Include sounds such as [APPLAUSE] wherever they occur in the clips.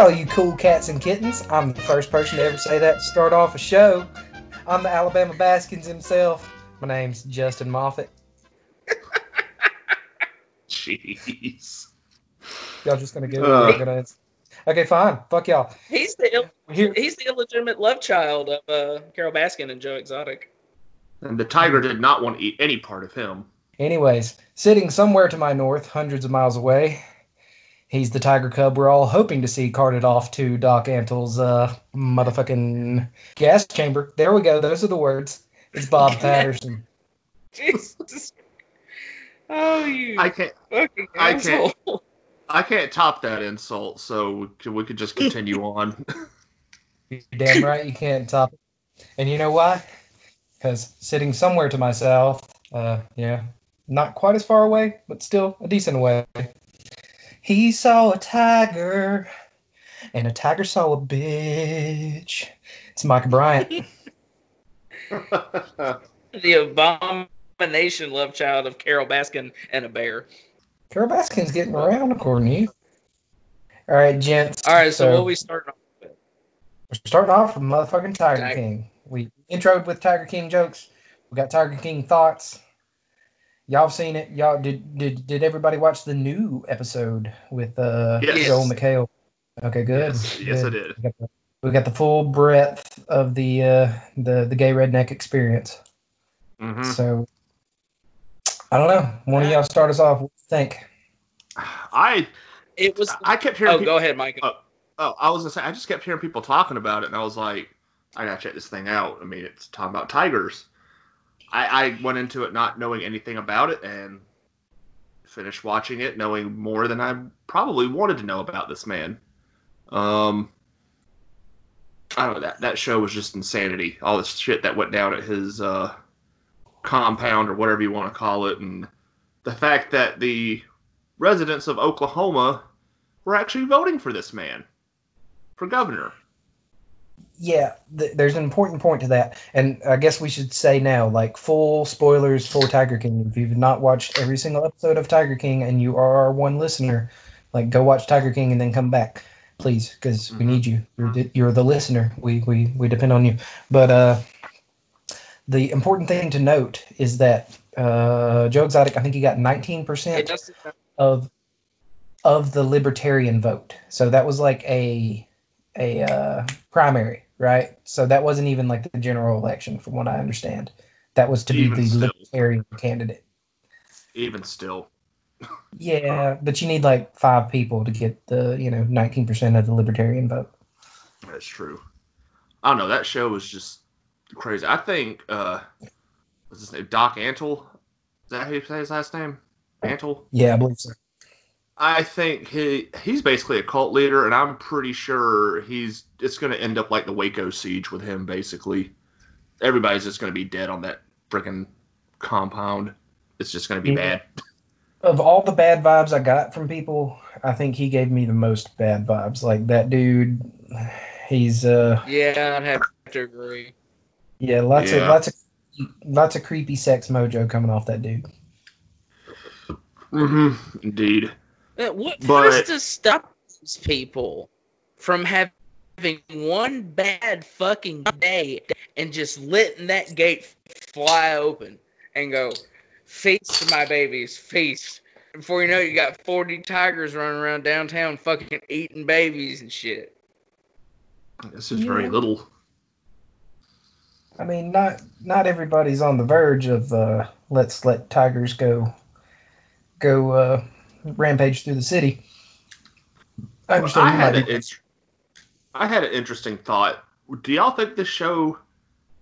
all you cool cats and kittens. I'm the first person to ever say that to start off a show. I'm the Alabama Baskins himself. My name's Justin Moffat. [LAUGHS] Jeez. Y'all just gonna go. Uh. gonna... Okay, fine. Fuck y'all. He's the Ill- Here, he's the illegitimate love child of uh, Carole Baskin and Joe Exotic. And the tiger did not want to eat any part of him. Anyways, sitting somewhere to my north, hundreds of miles away, he's the tiger cub we're all hoping to see carted off to Doc Antle's uh, motherfucking gas chamber. There we go. Those are the words. It's Bob [LAUGHS] Patterson. Jesus. Oh, you I can't. fucking I can't- asshole. I can't top that insult, so we could, we could just continue [LAUGHS] on. You're damn right you can't top it. And you know why? Because sitting somewhere to my south, uh, yeah, not quite as far away, but still a decent way. He saw a tiger, and a tiger saw a bitch. It's Micah Bryant. [LAUGHS] [LAUGHS] The abomination love child of Carole Baskin and a bear. Carole Baskin's getting around, according to you. All right, gents. All right, so, what we starting off with? We're starting off with motherfucking Tiger Tiger. King. We introed with Tiger King jokes. We got Tiger King thoughts. Y'all have seen it. Y'all did did did everybody watch the new episode with uh Yes. Joel McHale? Okay, good. Yes, yes, I did. We got, the, we got the full breadth of the uh the the gay redneck experience. hmm So I don't know. One of y'all start us off. What do you think? I It was. I kept hearing. Oh, people, go ahead, Mike. Oh. oh, I was gonna say I just kept hearing people talking about it, and I was like, I gotta check this thing out. I mean, it's talking about tigers. I, I went into it not knowing anything about it, and finished watching it knowing more than I probably wanted to know about this man. Um, I don't know that that show was just insanity. All this shit that went down at his uh, compound or whatever you want to call it, and the fact that the residents of Oklahoma were actually voting for this man for governor. Yeah, th- there's an important point to that, and I guess we should say now, like full spoilers for Tiger King. If you've not watched every single episode of Tiger King and you are our one listener, like go watch Tiger King and then come back, please, because we Mhm. need you. You're the, you're the listener. We we we depend on you. But uh, the important thing to note is that uh, Joe Exotic, I think he got 19% of of the libertarian vote. So that was like a a uh, primary, right? So that wasn't even like the general election, from what I understand. That was to be the still. libertarian candidate. Even still, [LAUGHS] Yeah, but you need like five people to get the you know nineteen percent of the libertarian vote. that's true. I don't know. That show was just crazy. I think uh, what's his name? Doc Antle. Is that how you say his last name? Antle. Yeah, I believe so. I think he he's basically a cult leader, and I'm pretty sure he's it's going to end up like the Waco siege with him. Basically, everybody's just going to be dead on that freaking compound. It's just going to be Yeah. bad. Of all the bad vibes I got from people, I think he gave me the most bad vibes. Like that dude, he's uh Yeah, I'd have to agree. yeah, lots of lots of lots of creepy sex mojo coming off that dude. Mm-hmm. Indeed. What But- has to stop these people from having one bad fucking day and just letting that gate fly open and go, feast my babies, feast. Before you know, it, you got forty tigers running around downtown, fucking eating babies and shit. This is very little. I mean, not not everybody's on the verge of uh, let's let tigers go go uh, rampage through the city. I Well, understand. I had might an I had an interesting thought. Do y'all think the show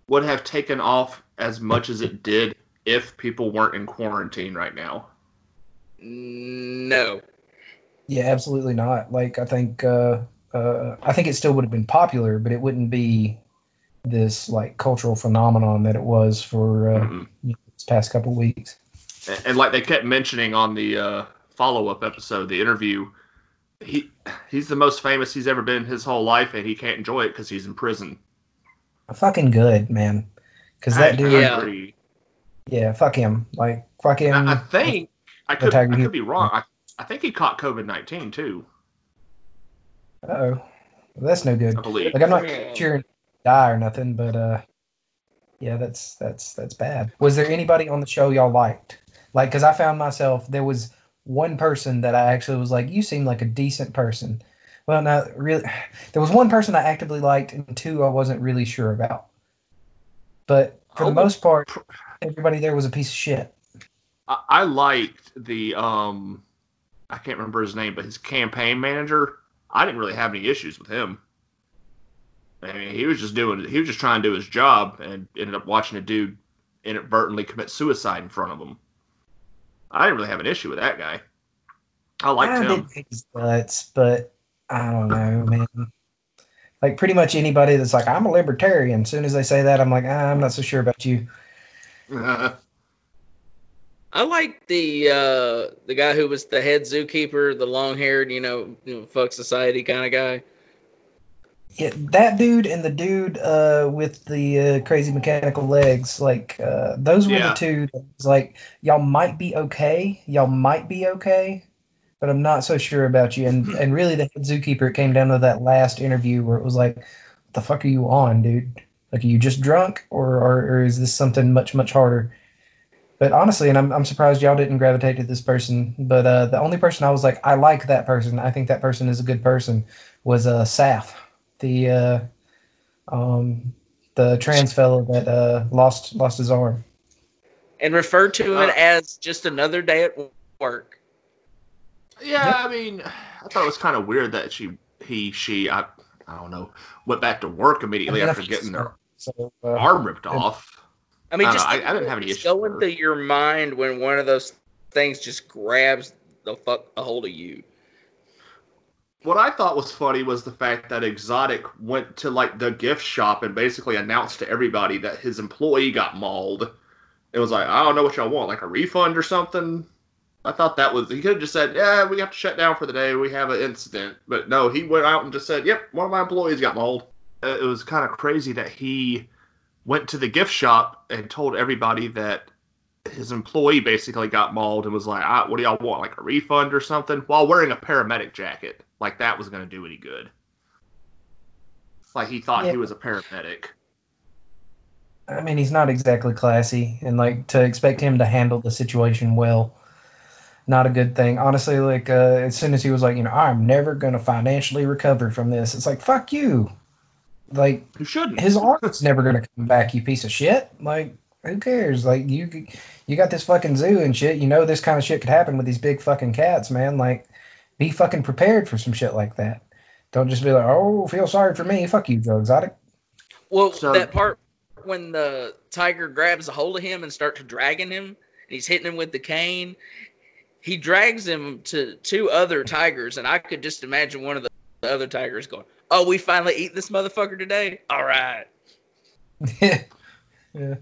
would have taken off as much as it did if people weren't in quarantine right now? No. yeah, absolutely not. Like I think uh, uh, I think it still would have been popular, but it wouldn't be this like cultural phenomenon that it was for uh, Mm-mm. you know, this past couple weeks. And, and like they kept mentioning on the uh, follow-up episode, the interview, he he's the most famous he's ever been his whole life, and he can't enjoy it because he's in prison. Fucking good, man. Because I- that dude, Yeah. yeah, fuck him. Like fuck him. I, I think I could, I could be wrong. I, I think he caught COVID nineteen too. Oh, well, that's no good. I believe. Like I'm not Yeah. cheering to die or nothing, but uh, yeah, that's that's that's bad. Was there anybody on the show y'all liked? Like, cause I found myself there was one person that I actually was like, you seem like a decent person. Well, not really. [SIGHS] There was one person I actively liked, and two I wasn't really sure about. But for the Oh. most part, everybody there was a piece of shit. I, I liked the um, I can't remember his name, but his campaign manager. I didn't really have any issues with him. I mean, he was just doing, he was just trying to do his job, and ended up watching a dude inadvertently commit suicide in front of him. I didn't really have an issue with that guy. I liked I him. didn't hate his guts, but I don't know, man. Like pretty much anybody that's like, I'm a libertarian. As soon as they say that, I'm like, ah, I'm not so sure about you. [LAUGHS] I like the uh, the guy who was the head zookeeper, the long haired, you know, you know, fuck society kind of guy. Yeah, that dude and the dude uh, with the uh, crazy mechanical legs, like uh, those were Yeah. the two. Was like, y'all might be okay, y'all might be okay, but I'm not so sure about you. And and really, the zookeeper it came down to that last interview where it was like, what the fuck are you on, dude? Like, are you just drunk, or or, or is this something much much harder? But honestly, and I'm, I'm surprised y'all didn't gravitate to this person. But uh, the only person I was like, I like that person. I think that person is a good person. Was uh, Saff, the uh, um, the trans fellow that uh, lost lost his arm. And refer to it Uh, as just another day at work. Yeah, Yep. I mean, I thought it was kind of weird that she, he, she, I, I don't know, went back to work immediately I mean, after getting their So uh, arm ripped off. I mean, I just know, think I- I didn't have any issues going through your mind when one of those things just grabs the fuck a hold of you. What I thought was funny was the fact that Exotic went to like the gift shop and basically announced to everybody that his employee got mauled. It was like, I don't know what y'all want, like a refund or something. I thought that was he could have just said, Yeah, we have to shut down for the day, we have an incident. But no, he went out and just said, Yep, one of my employees got mauled. Uh, It was kind of crazy that he went to the gift shop and told everybody that his employee basically got mauled and was like, "What do y'all want? Like a refund or something?" While wearing a paramedic jacket, like that was going to do any good. Like he thought Yeah. he was a paramedic. I mean, he's not exactly classy, and like to expect him to handle the situation well, not a good thing. Honestly, like uh, as soon as he was like, you know, I'm never gonna financially recover from this, it's like fuck you. Like Who shouldn't? his arm's never gonna come back, you piece of shit. Like who cares? Like you, you got this fucking zoo and shit. You know this kind of shit could happen with these big fucking cats, man. Like be fucking prepared for some shit like that. Don't just be like, oh, feel sorry for me. Fuck you, Joe Exotic. Well, So- that part when the tiger grabs a hold of him and starts dragging him, and he's hitting him with the cane. He drags him to two other tigers, and I could just imagine one of the, the other tigers going, "Oh, we finally eat this motherfucker today. All right, yeah. [LAUGHS] Yeah.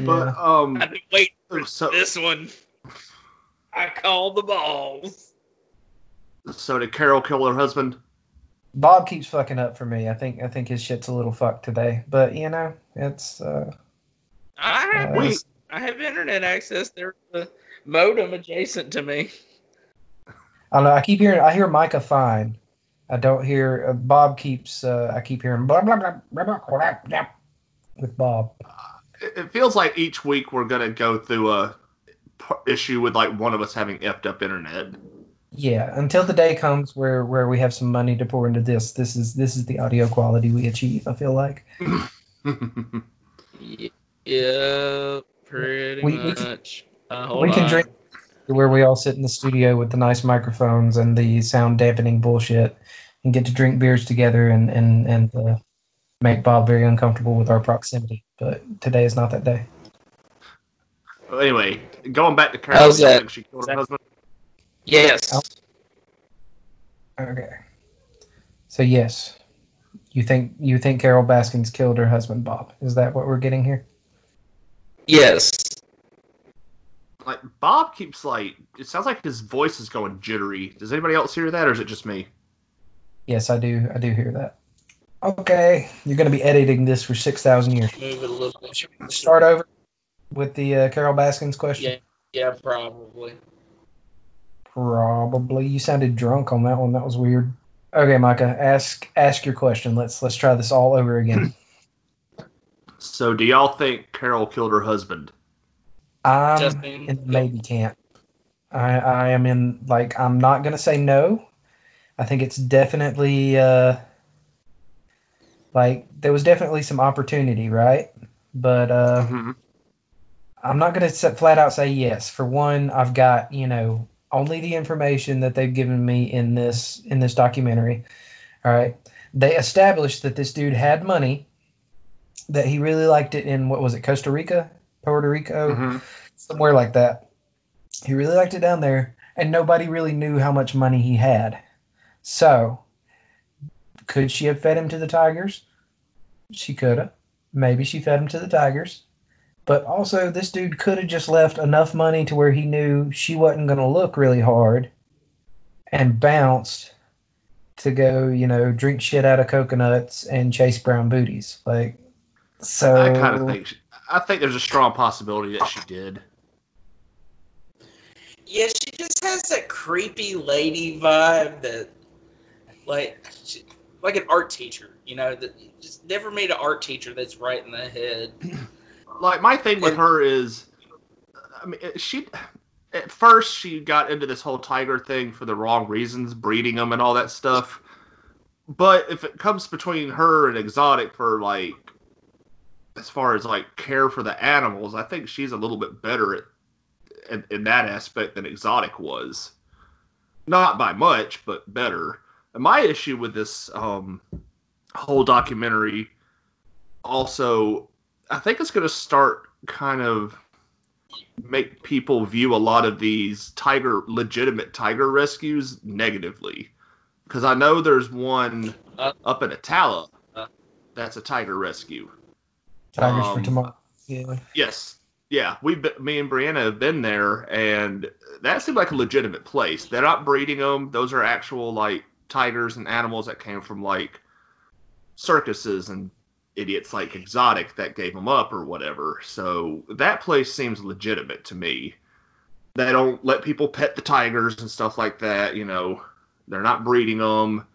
But um, I've been waiting for so this one. I called the balls." So did Carole kill her husband? Bob keeps fucking up for me. I think I think his shit's a little fucked today. But you know, it's uh, I have, uh, Wait. I have internet access. There's a modem adjacent to me. I don't know. I keep hearing. I hear Micah fine. I don't hear uh, Bob. Keeps. Uh, I keep hearing blah blah blah blah blah blah, blah with Bob. It, it feels like each week we're gonna go through a issue with like one of us having effed up internet. Yeah, until the day comes where where we have some money to pour into this. This is this is the audio quality we achieve. I feel like. [LAUGHS] Yeah, pretty We- we much. Uh, hold we can drink where we all sit in the studio with the nice microphones and the sound dampening bullshit, and get to drink beers together and and and uh, make Bob very uncomfortable with our proximity. But today is not that day. Well, anyway, going back to Carole, How's you that? she killed her husband. Yes. Okay. So yes, you think you think Carole Baskins killed her husband Bob? Is that what we're getting here? Yes. Like Bob keeps like it sounds like his voice is going jittery. Does anybody else hear that, or is it just me? Yes, I do. I do hear that. Okay, you're going to be editing this for six thousand years. Move it a little bit. Start over with the uh, Carole Baskins question. Yeah. Yeah, probably. Probably. You sounded drunk on that one. That was weird. Okay, Micah, ask ask your question. Let's let's try this all over again. [CLEARS THROAT] So, do y'all think Carole killed her husband? I'm Justin, in the maybe camp. I I am in like I'm not gonna say no. I think it's definitely uh like there was definitely some opportunity, right? But uh Mhm. I'm not going to set, flat out say yes. For one, I've got you know only the information that they've given me in this in this documentary. All right, they established that this dude had money, that he really liked it in what was it, Costa Rica, Puerto Rico, Mhm. somewhere like that. He really liked it down there, and nobody really knew how much money he had. So, could she have fed him to the tigers? She could have. Maybe she fed him to the tigers. But also, this dude could have just left enough money to where he knew she wasn't going to look really hard and bounced to go, you know, drink shit out of coconuts and chase brown booties. Like, so. I kind of think. She, I think there's a strong possibility that she did. Yeah, she just has that creepy lady vibe that, like, she, like an art teacher. You know, that just never made an art teacher that's right in the head. [CLEARS THROAT] Like my thing with her is, I mean, she. At first, she got into this whole tiger thing for the wrong reasons, breeding them and all that stuff. But if it comes between her and Exotic for like, as far as like care for the animals, I think she's a little bit better at in, in that aspect than Exotic was. Not by much, but better. And my issue with this um, whole documentary also, I think it's going to start kind of make people view a lot of these tiger legitimate tiger rescues negatively because i know there's one Uh. up in Attalla Uh. that's a tiger rescue Tigers for um, tomorrow. Yeah. Yes. Yeah, we me and Brianna have been there, and that seemed like a legitimate place. They're not breeding them; those are actual like tigers and animals that came from like circuses and idiots like Exotic that gave them up or whatever. So that place seems legitimate to me. They don't let people pet the tigers and stuff like that. You know, they're not breeding them.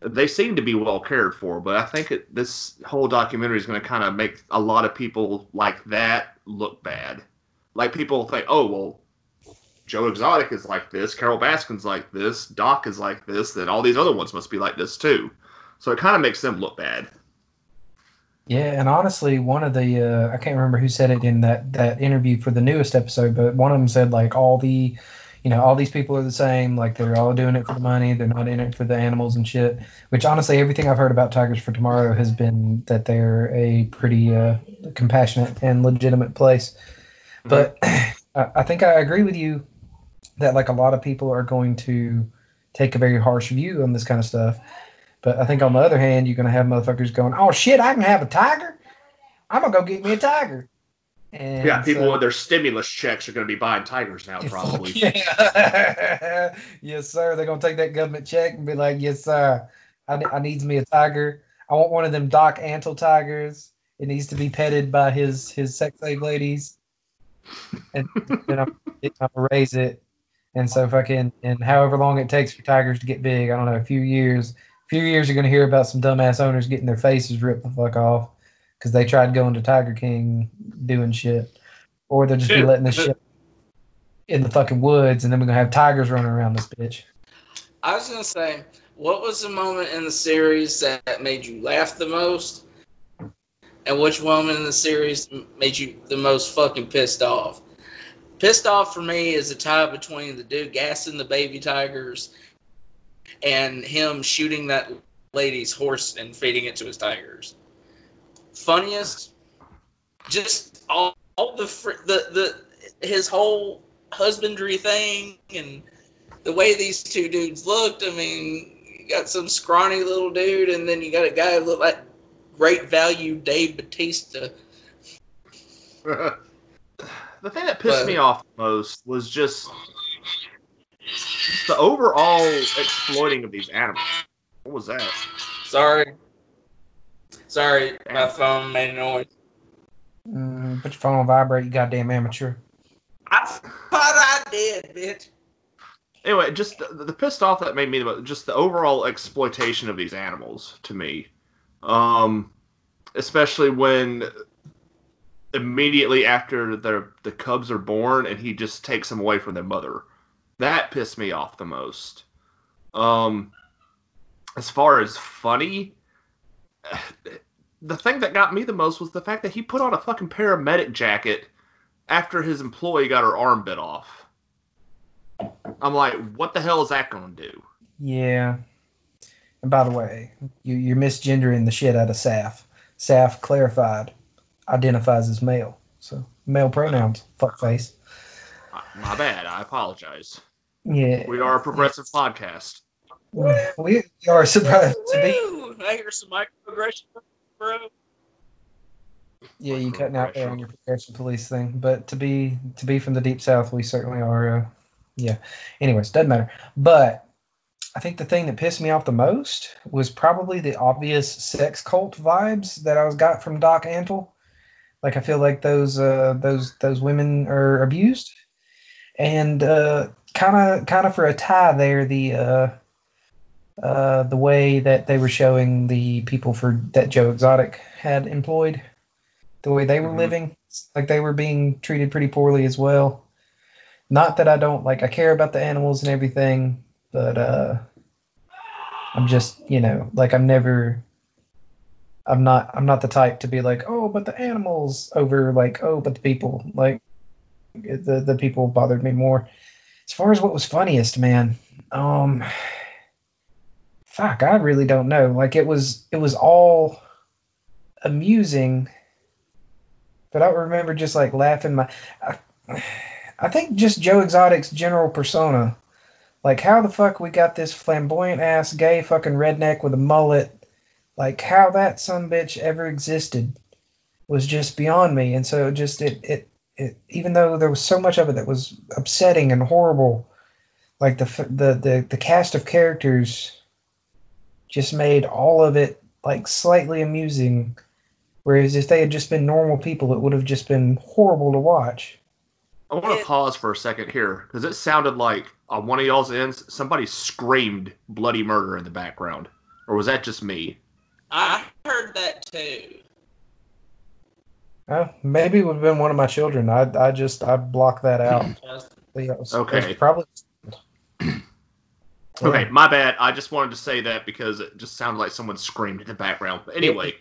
They seem to be well cared for, but I think it, this whole documentary is going to kind of make a lot of people like that look bad. Like people think, oh well, Joe Exotic is like this, Carole Baskin's like this, Doc is like this, then all these other ones must be like this too. So it kind of makes them look bad. Yeah, and honestly, one of the uh, I can't remember who said it in that that interview for the newest episode, but one of them said like all the, you know, all these people are the same. Like they're all doing it for the money. They're not in it for the animals and shit. Which honestly, everything I've heard about Tigers for Tomorrow has been that they're a pretty uh, compassionate and legitimate place. But [CLEARS THROAT] I I think I agree with you that like a lot of people are going to take a very harsh view on this kind of stuff. But I think on the other hand, you're gonna have motherfuckers going, "Oh shit, I can have a tiger. I'm gonna go get me a tiger." And yeah, people so- with their stimulus checks are going to be buying tigers now, [LAUGHS] probably. Yeah. [LAUGHS] yes, sir. They're gonna take that government check and be like, "Yes, sir. I, I needs me a tiger. I want one of them Doc Antle tigers. It needs to be petted by his his sex slave ladies, and then I'm, [LAUGHS] I'm gonna raise it. And so fucking and however long it takes for tigers to get big, I don't know, a few years. Few years you're gonna hear about some dumbass owners getting their faces ripped the fuck off because they tried going to Tiger King doing shit, or they'll just be letting this shit in the fucking woods, and then we're gonna have tigers running around this bitch. I was gonna say, what was the moment in the series that made you laugh the most, and which moment in the series made you the most fucking pissed off? Pissed off for me is a tie between the dude gassing the baby tigers and him shooting that lady's horse and feeding it to his tigers. Funniest, just all, all the fr- the the his whole husbandry thing and the way these two dudes looked, I mean, you got some scrawny little dude, and then you got a guy who looked like great value Dave Batista. [LAUGHS] the thing that pissed But- me off most was just, just the overall exploiting of these animals. What was that? Sorry. Sorry, my phone made a noise. Mm, put your phone on vibrate, you goddamn amateur. I thought I did, bitch. anyway, just the, the pissed off that made me the just the overall exploitation of these animals to me, um, especially when immediately after the the cubs are born and he just takes them away from their mother. That pissed me off the most. Um, as far as funny, [SIGHS] the thing that got me the most was the fact that he put on a fucking paramedic jacket after his employee got her arm bit off. I'm like, what the hell is that going to do? Yeah. And by the way, you, you're misgendering the shit out of Saff. Saff clarified identifies as male. So male pronouns, fuckface. My bad. I apologize. Yeah. We are a progressive podcast. [LAUGHS] We are surprised to be. I hear some microaggression, bro. Yeah, you cutting out there on your progression police thing, but to be to be from the deep south, we certainly are. Uh, yeah. Anyways, doesn't matter. But I think the thing that pissed me off the most was probably the obvious sex cult vibes that I was got from Doc Antle. Like I feel like those uh, those those women are abused, and kind of kind of for a tie there the. Uh, uh, the way that they were showing the people for that Joe Exotic had employed, the way they were Mhm. living, like they were being treated pretty poorly as well. Not that I don't like, I care about the animals and everything, but uh, I'm just, you know, like I'm never, I'm not, I'm not the type to be like, oh, but the animals over like, oh, but the people, like the the people bothered me more. As far as what was funniest, man, um fuck i really don't know. Like it was it was all amusing but i remember just like laughing my I, I think just joe exotic's general persona. Like how the fuck we got this flamboyant ass gay fucking redneck with a mullet? Like how that son bitch ever existed was just beyond me. And so just it it, it even though there was so much of it that was upsetting and horrible like the the the, the cast of characters just made all of it like slightly amusing. Whereas if they had just been normal people, it would have just been horrible to watch. I want to pause for a second here because it sounded like on one of y'all's ends somebody screamed bloody murder in the background, or was that just me? I heard that too. Uh, maybe it would have been one of my children. I I just I blocked that out. Yeah, it was- it was Okay. probably. Okay, my bad. I just wanted to say that because it just sounded like someone screamed in the background. But anyway,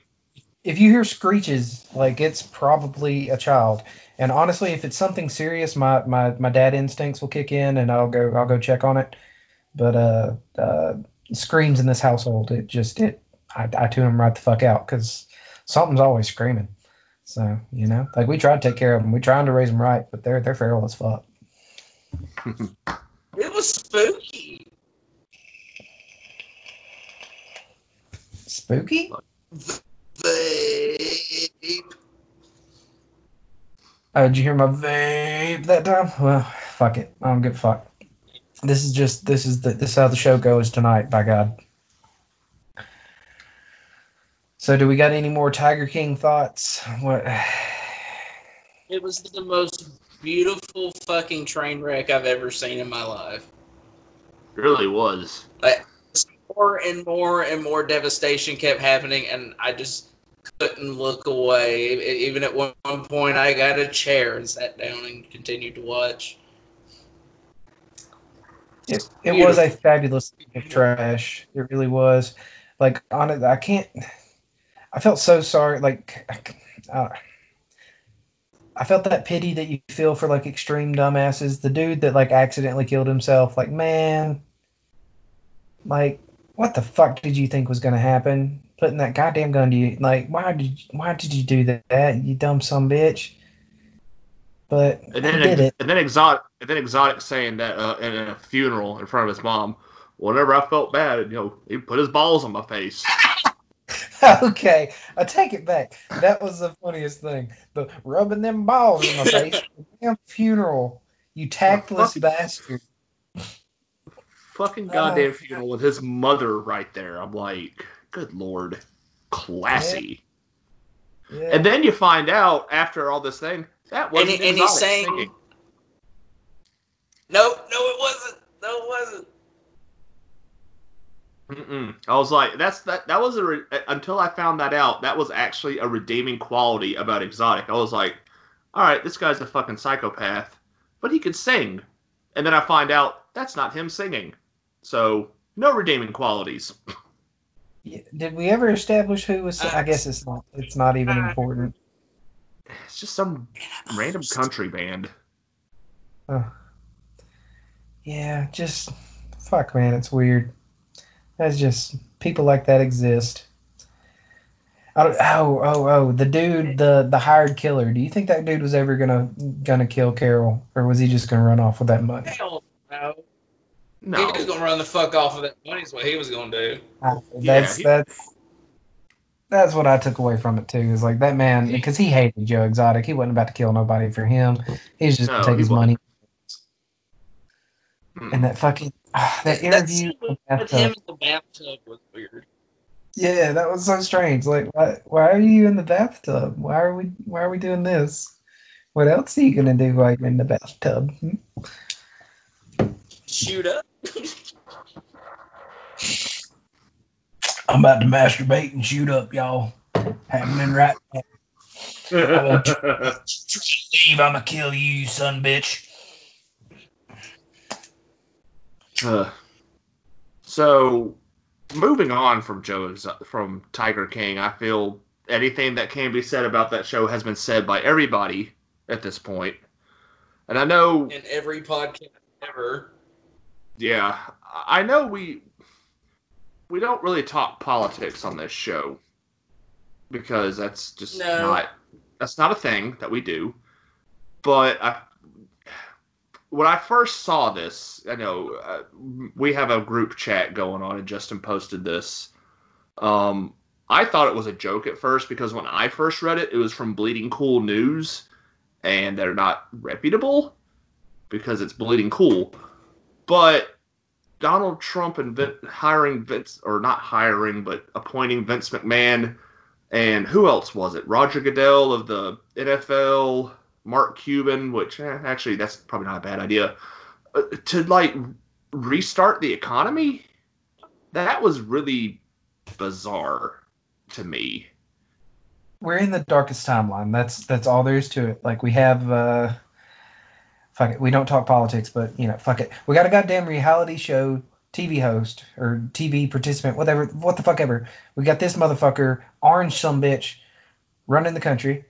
If you hear screeches, like it's probably a child. And honestly, if it's something serious, my, my, my dad instincts will kick in, and I'll go I'll go check on it. But uh, uh, screams in this household, it just it I, I tune them right the fuck out because something's always screaming. So you know, like we try to take care of them, we trying to raise them right, but they're they're feral as fuck. [LAUGHS] It was spooky. Spooky? Vape. Oh, did you hear my vape that time? Well, fuck it. I don't give a fuck. This is just this is the this is how the show goes tonight. By God. So, do we got any more Tiger King thoughts? What? It was the most beautiful fucking train wreck I've ever seen in my life. it really was. More and more and more devastation kept happening, and I just couldn't look away. Even at one point, I got a chair and sat down and continued to watch. It, it was a fabulous piece of trash. It really was. Like on it, I can't. I felt so sorry. Like, uh, I felt that pity that you feel for like extreme dumbasses. The dude that like accidentally killed himself. Like, man, like, what the fuck did you think was gonna happen? Putting that goddamn gun to you. Like, why did you, why did you do that? You dumb son bitch. But And he then did it. and then exotic and then exotic saying that uh, in a funeral in front of his mom. Whenever I felt bad, you know, he put his balls on my face. [LAUGHS] okay, I take it back. That was the funniest thing. The rubbing them balls in my face. Damn funeral. You tactless Fucking- bastard. Fucking Oh. goddamn funeral with his mother right there. I'm like, good lord, classy. Yeah. And then you find out after all this thing that wasn't he- and he's saying, singing. "No, no, it wasn't. No, it I was like, that's that. That was a re- uh, until I found that out. That was actually a redeeming quality about Exotic. I was like, all right, this guy's a fucking psychopath, but he could sing. And then I find out that's not him singing. So no redeeming qualities. [LAUGHS] Yeah, Did we ever establish who was? I guess it's not. It's not even important. It's just some random country band. Yeah, just fuck, man. It's weird. That's just people like that exist. I don't, oh, oh, oh! The dude, the the hired killer. Do you think that dude was ever gonna gonna kill Carole, or was he just gonna run off with that money? Hell no. No, He was gonna run the fuck off of that money. Is what he was gonna do. I- Yeah, That's he- that's that's what I took away from it too. Is like that man because he hated Joe Exotic. He wasn't about to kill nobody for him. He was just No, gonna take his wasn't. money. Mm. And that fucking that That interview. scene with with him in the bathtub was weird. Yeah, that was so strange. Like, why, why are you in the bathtub? Why are we why are we doing this? What else are you gonna do while you're in the bathtub? Hmm? Shoot up. I'm about to masturbate and shoot up, y'all. Happening right now. [LAUGHS] Leave, I'ma kill you, son bitch. Uh, so, moving on from Joe from Tiger King, I feel anything that can be said about that show has been said by everybody at this point. And I know, In every podcast ever. yeah, I know we we don't really talk politics on this show because that's just No. not that's not a thing that we do. But I, when I first saw this, I know uh, we have a group chat going on, and Justin posted this. Um, I thought it was a joke at first because when I first read it, it was from Bleeding Cool News, and they're not reputable because it's Bleeding Cool. But Donald Trump and Vin- hiring Vince, or not hiring, but appointing Vince McMahon, and who else was it? Roger Goodell of the NFL, Mark Cuban, which eh, actually that's probably not a bad idea, uh, to like restart the economy. That was really bizarre to me. We're in the darkest timeline. That's that's all there is to it. Like we have uh fuck it. We don't talk politics, but you know, fuck it. We got a goddamn reality show TV host or TV participant, whatever what the fuck ever. We got this motherfucker, orange some bitch, running the country.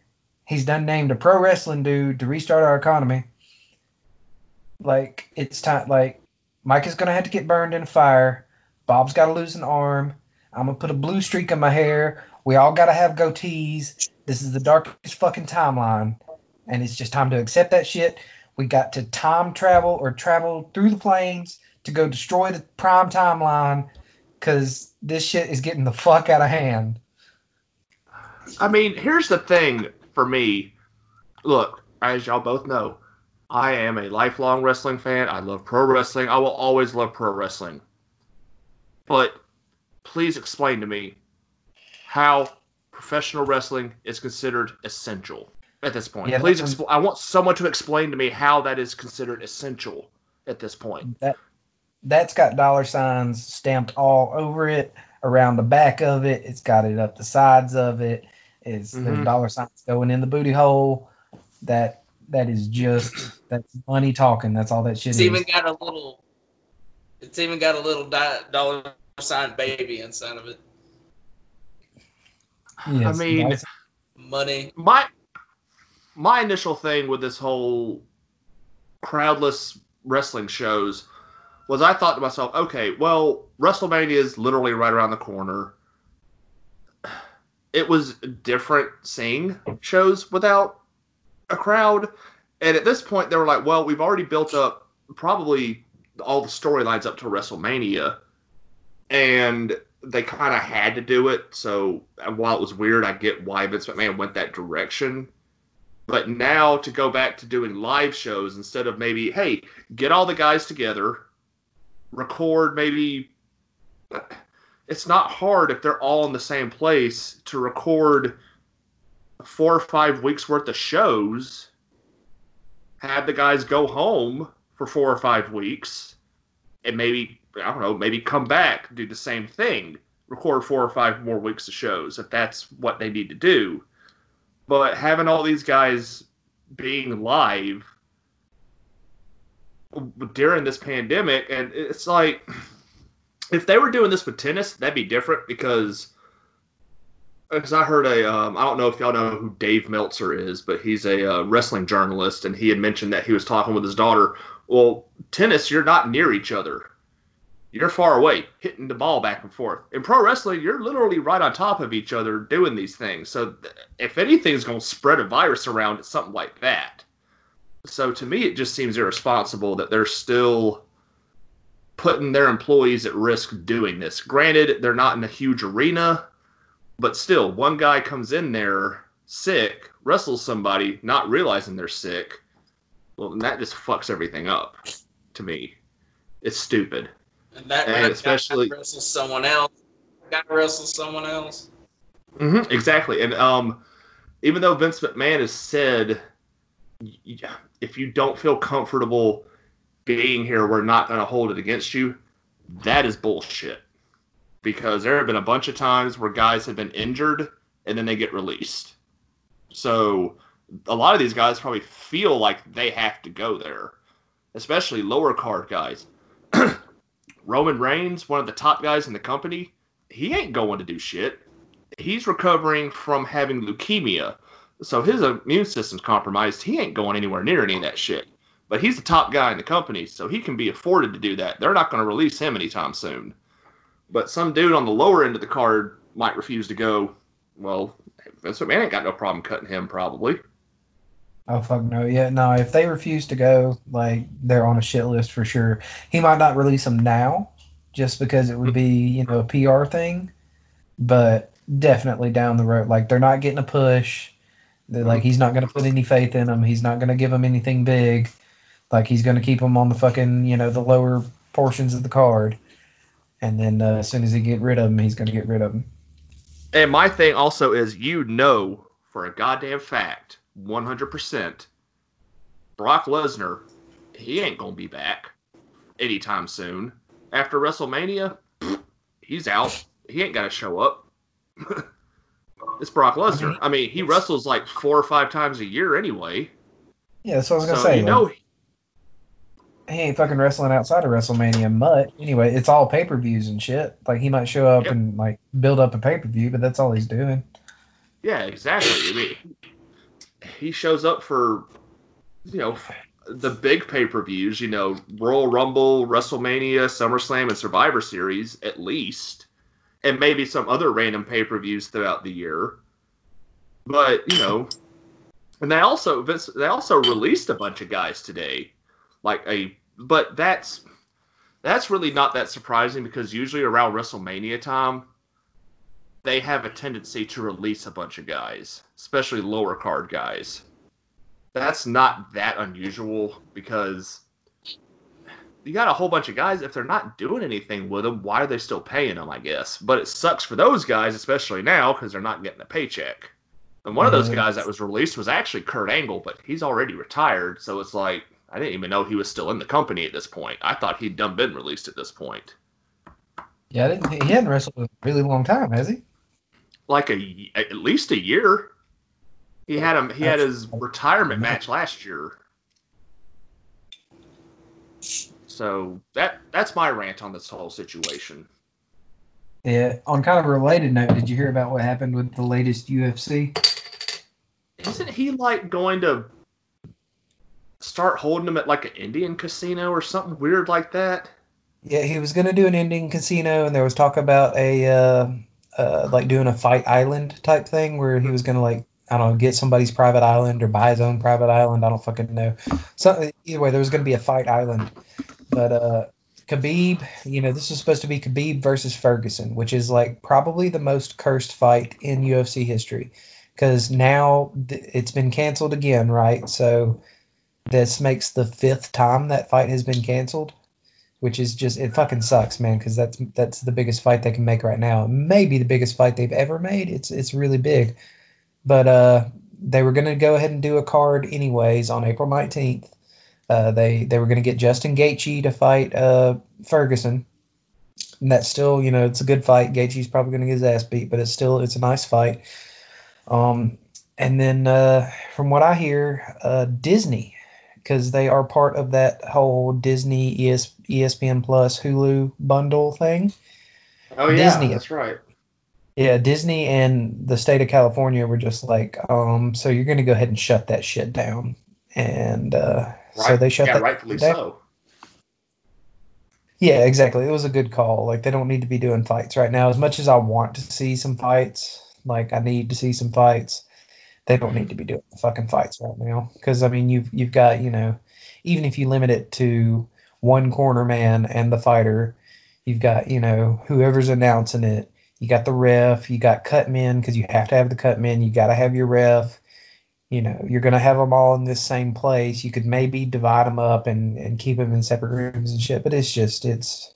He's done named a pro wrestling dude to restart our economy. Like it's time like Mike is gonna have to get burned in a fire. Bob's gotta lose an arm. I'm gonna put a blue streak in my hair. We all gotta have goatees. This is the darkest fucking timeline. And it's just time to accept that shit. We got to time travel or travel through the planes to go destroy the prime timeline because this shit is getting the fuck out of hand. I mean, here's the thing for me. Look, as y'all both know, I am a lifelong wrestling fan. I love pro wrestling. I will always love pro wrestling. But please explain to me how professional wrestling is considered essential at this point. Yeah, please, expl- I want someone to explain to me how that is considered essential at this point. That that's got dollar signs stamped all over it, around the back of it. It's got it up the sides of it. It's there's Mhm. dollar signs going in the booty hole. That that is just that's money talking. That's all that shit It's is. even got a little. It's even got a little di- dollar sign baby inside of it. Yes, I mean, nice. Money. my my initial thing with this whole crowdless wrestling shows was I thought to myself, okay, well, WrestleMania is literally right around the corner. It was different seeing shows without a crowd. And at this point, they were like, well, we've already built up probably all the storylines up to WrestleMania. And they kind of had to do it. So uh, while it was weird, I get why Vince McMahon went that direction. But now to go back to doing live shows instead of maybe, hey, get all the guys together, record maybe. It's not hard if they're all in the same place to record four or five weeks worth of shows. Have the guys go home for four or five weeks, and maybe I don't know, maybe come back do the same thing record four or five more weeks of shows if that's what they need to do. But having all these guys being live during this pandemic, and it's like if they were doing this with tennis, that'd be different because because I heard a um, I don't know if y'all know who Dave Meltzer is, but he's a uh, wrestling journalist, and he had mentioned that he was talking with his daughter. Well, tennis, you're not near each other. You're far away, hitting the ball back and forth. In pro wrestling, you're literally right on top of each other doing these things. So, th- if anything's going to spread a virus around, it's something like that. So, to me, it just seems irresponsible that they're still putting their employees at risk doing this. Granted, they're not in a huge arena, but still, one guy comes in there sick, wrestles somebody, not realizing they're sick. Well, that just fucks everything up to me. It's stupid. And that And especially- got wrestle someone else. Got to wrestle someone else. hmm exactly. And um, even though Vince McMahon has said, if you don't feel comfortable being here, we're not going to hold it against you, that is bullshit. Because there have been a bunch of times where guys have been injured and then they get released. So a lot of these guys probably feel like they have to go there, especially lower card guys. [CLEARS THROAT] Roman Reigns, one of the top guys in the company, he ain't going to do shit he's recovering from having leukemia. So his immune system's compromised. He ain't going anywhere near any of that shit. But he's the top guy in the company, so he can be afforded to do that. They're not going to release him anytime soon. But some dude on the lower end of the card might refuse to go. Well, Vince McMahon ain't got no problem cutting him, probably. Oh fuck no, yeah, no. If they refuse to go, like they're on a shit list for sure. He might not release them now, just because it would be you know a PR thing, but definitely down the road. Like they're not getting a push. They're, like mm-hmm. he's not going to put any faith in them. He's not going to give them anything big. Like he's going to keep them on the fucking you know the lower portions of the card, and then uh, as soon as he get rid of them, he's going to get rid of them. And my thing also is you know for a goddamn fact, 100%, Brock Lesnar, he ain't going to be back anytime soon. After WrestleMania, [SNIFFS] he's out. He ain't got to show up. [LAUGHS] it's Brock Lesnar. I mean, he wrestles like four or five times a year anyway. Yeah, that's what I was gonna So say. you like, know, he ain't fucking wrestling outside of WrestleMania much. Anyway, it's all pay per views and shit. Like he might show up Yep. and like build up a pay per view, but that's all he's doing. Yeah, exactly. I mean, he shows up for, you know, the big pay per views, you know, Royal Rumble, WrestleMania, SummerSlam, and Survivor Series, at least, and maybe some other random pay per views throughout the year. But, you know, and they also they also released a bunch of guys today, like a, but that's that's really not that surprising because usually around WrestleMania time, they have a tendency to release a bunch of guys, especially lower card guys. That's not that unusual because you got a whole bunch of guys. If they're not doing anything with them, why are they still paying them? I guess. But it sucks for those guys, especially now, because they're not getting a paycheck. And one of those mm-hmm. guys that was released was actually Kurt Angle, but he's already retired. So it's like I didn't even know he was still in the company at this point. I thought he'd done been released at this point. Yeah, I didn't, he hadn't wrestled in a really long time, has he? like a at least a year. He had him. He had his retirement match last year. So that that's my rant on this whole situation. Yeah. On kind of a related note, did you hear about what happened with the latest UFC? Isn't he like going to start holding them at like an Indian casino or something weird like that? Yeah, he was gonna do an Indian casino, and there was talk about a uh, uh, like doing a fight island type thing where he was gonna like I don't know get somebody's private island or buy his own private island. I don't fucking know. So either way, there was gonna be a fight island, but uh, Khabib, you know, this is supposed to be Khabib versus Ferguson, which is like probably the most cursed fight in UFC history, because now th- it's been canceled again, right? So this makes the fifth time that fight has been canceled which is just it fucking sucks, man, because that's that's the biggest fight they can make right now. Maybe the biggest fight they've ever made. It's it's really big, but uh, they were gonna go ahead and do a card anyways on April nineteenth. Uh, they they were gonna get Justin Gaethje to fight uh, Ferguson, And that's still, you know, it's a good fight. Gaethje's probably going to get his ass beat, but it's still it's a nice fight. Um, and then uh, from what I hear, uh, Disney, because they are part of that whole Disney ES, ESPN Plus Hulu bundle thing. Oh yeah, Disney. that's right. Yeah, Disney and the state of California were just like, um, so you're going to go ahead and shut that shit down, and uh, so they shut yeah, that rightfully down. so. Yeah, exactly. It was a good call. Like they don't need to be doing fights right now. As much as I want to see some fights, like I need to see some fights, they don't need to be doing the fucking fights right now. Because I mean, you've you've got you know, even if you limit it to one corner man and the fighter, you've got you know whoever's announcing it. You got the ref. You got cut men because you have to have the cut men. You got to have your ref. You know, you're gonna have them all in this same place. You could maybe divide them up and and keep them in separate rooms and shit. But it's just it's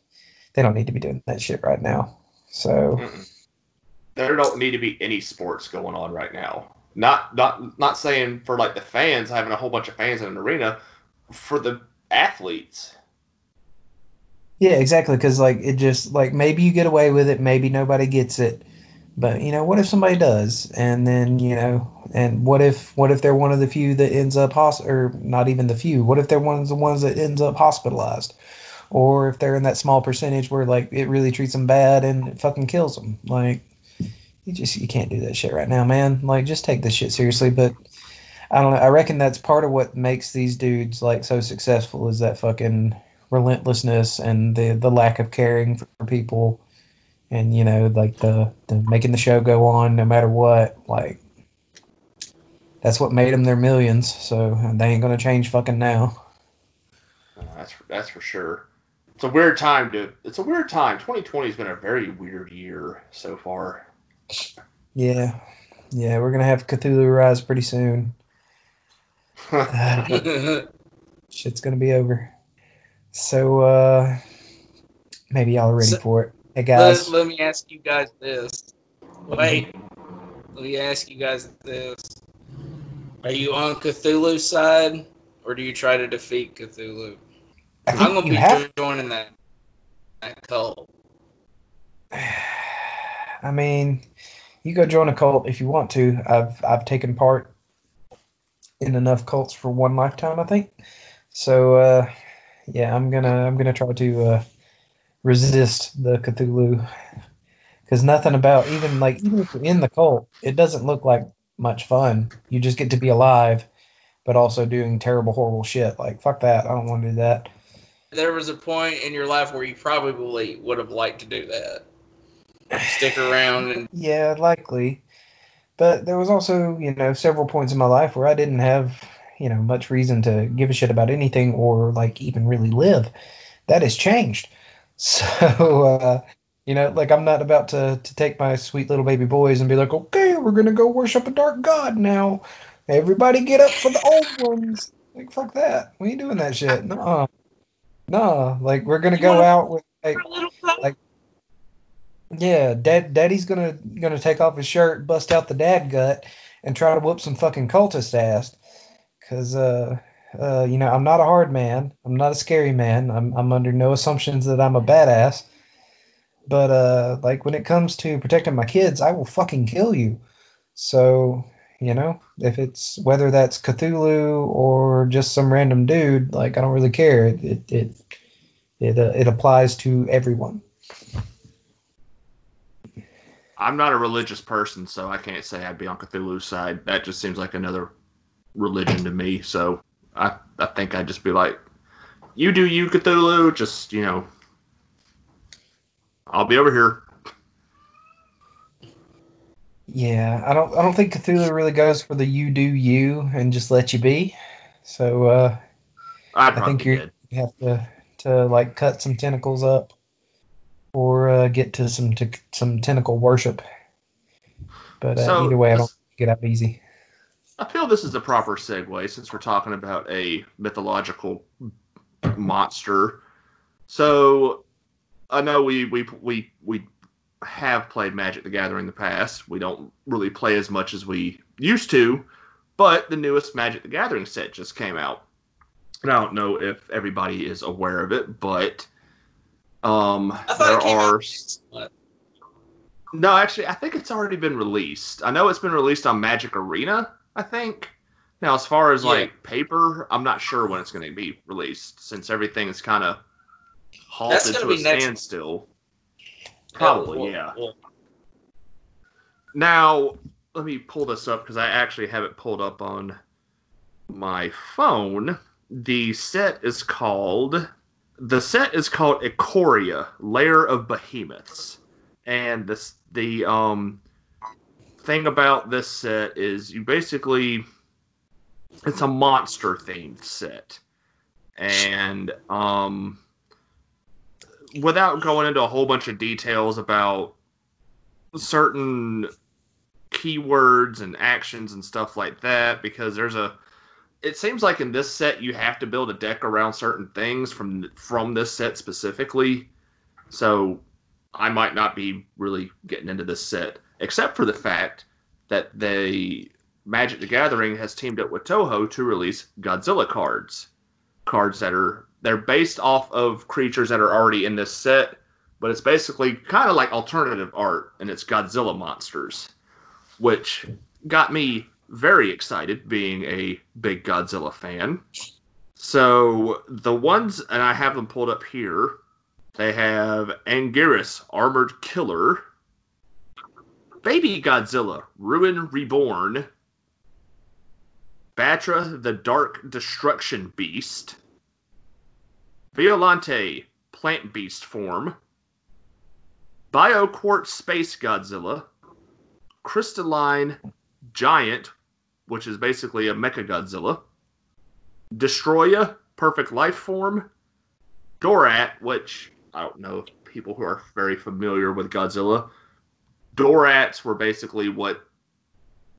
they don't need to be doing that shit right now. So Mm-mm. There don't need to be any sports going on right now. Not not not saying for like the fans having a whole bunch of fans in an arena, for the athletes. yeah, exactly. Because like it just like maybe you get away with it, maybe nobody gets it. But you know, what if somebody does, and then you know, and what if what if they're one of the few that ends up hos or not even the few? What if they're one of the ones that ends up hospitalized, or if they're in that small percentage where like it really treats them bad and it fucking kills them? Like you just you can't do that shit right now, man. Like just take this shit seriously. But I don't know. I reckon that's part of what makes these dudes like so successful is that fucking relentlessness and the the lack of caring for people and you know like the, the making the show go on no matter what like that's what made them their millions so they ain't gonna change fucking now Uh, That's that's for sure. It's a weird time to. It's a weird time. 2020 has been a very weird year so far. Yeah yeah we're gonna have cthulhu rise pretty soon [LAUGHS] shit's gonna be over so uh maybe y'all are ready So- for it hey guys let, let me ask you guys this. Wait. Let me ask you guys this. Are you on Cthulhu's side, or do you try to defeat Cthulhu? I'm gonna be have joining that that cult. [SIGHS] I mean, you go join a cult if you want to. I've I've taken part in enough cults for one lifetime, I think. So uh, yeah, I'm gonna I'm gonna try to uh, resist the Cthulhu because nothing about even like even if you're in the cult, it doesn't look like much fun. You just get to be alive, but also doing terrible, horrible shit. Like fuck that. I don't want to do that. There was a point in your life where you probably would have liked to do that. Stick around and Yeah, likely. But there was also, you know, several points in my life where I didn't have, you know, much reason to give a shit about anything or like even really live. That has changed. [LAUGHS] So, uh, you know, like I'm not about to to take my sweet little baby boys and be like, okay, we're gonna go worship a dark god now. Everybody get up for the old ones. Like fuck that. We ain't doing that shit. No. No. Like we're gonna You go out with like a little cult. like- yeah, dad, daddy's gonna gonna take off his shirt, bust out the dad gut, and try to whoop some fucking cultist ass. Cause uh, uh, you know, I'm not a hard man. I'm not a scary man. I'm I'm under no assumptions that I'm a badass. But uh, like when it comes to protecting my kids, I will fucking kill you. So you know, if it's whether that's Cthulhu or just some random dude, like I don't really care. It it it uh, it applies to everyone. I'm not a religious person, so I can't say I'd be on Cthulhu's side. That just seems like another religion to me. So I, I think I'd just be like, you do you, Cthulhu. Just you know, I'll be over here. Yeah, I don't I don't think Cthulhu really goes for the you do you and just let you be. So uh I think you have to to like cut some tentacles up or uh, get to some t- some tentacle worship. But uh, So, either way, I don't get up easy. I feel this is a proper segue since we're talking about a mythological monster. So I know we we we we have played Magic the Gathering in the past. We don't really play as much as we used to, but the newest Magic the Gathering set just came out. And I don't know if everybody is aware of it, but Um, I there are. No, actually, I think it's already been released. I know it's been released on Magic Arena. I think. Now, as far as Yeah. like paper, I'm not sure when it's going to be released since everything is kind of halted to a standstill. Probably, Well, yeah. well, Now, let me pull this up because I actually have it pulled up on my phone. The set is called the set is called Ikoria, Lair of Behemoths. And this the um thing about this set is you basically it's a monster themed set. And um without going into a whole bunch of details about certain keywords and actions and stuff like that because there's a it seems like in this set you have to build a deck around certain things from from this set specifically. So i might not be really getting into this set except for the fact that they magic the gathering has teamed up with toho to release godzilla cards. Cards that are they're based off of creatures that are already in this set but it's basically kind of like alternative art and it's godzilla monsters which got me very excited being a big Godzilla fan. So the ones, and I have them pulled up here, they have Anguirus, Armored Killer, Baby Godzilla, Ruin Reborn, Batra, the Dark Destruction Beast, Biollante, Plant Beast form, BioQuartz Space Godzilla, Crystalline Giant, which is basically a Mecha Godzilla, Destoroyah, Perfect Life Form, Dorat, which I don't know if people who are very familiar with Godzilla. Dorats were basically what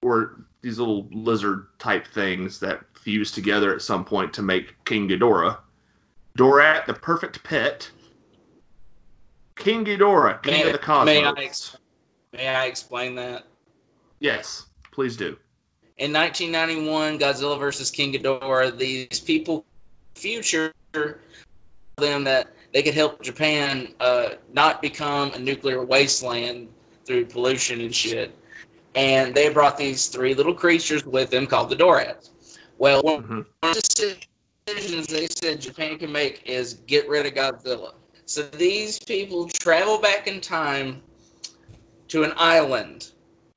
were these little lizard type things that fused together at some point to make King Ghidorah. Dorat, the perfect pet. King Ghidorah, King May- of the Cosmos. may I May I explain that? Yes, please do. In 1991, Godzilla versus King Ghidorah, these people, future, them that they could help Japan uh, not become a nuclear wasteland through pollution and shit. And they brought these three little creatures with them called the Dorats. Well, one Mhm. of the decisions they said Japan can make is get rid of Godzilla. So these people travel back in time to an island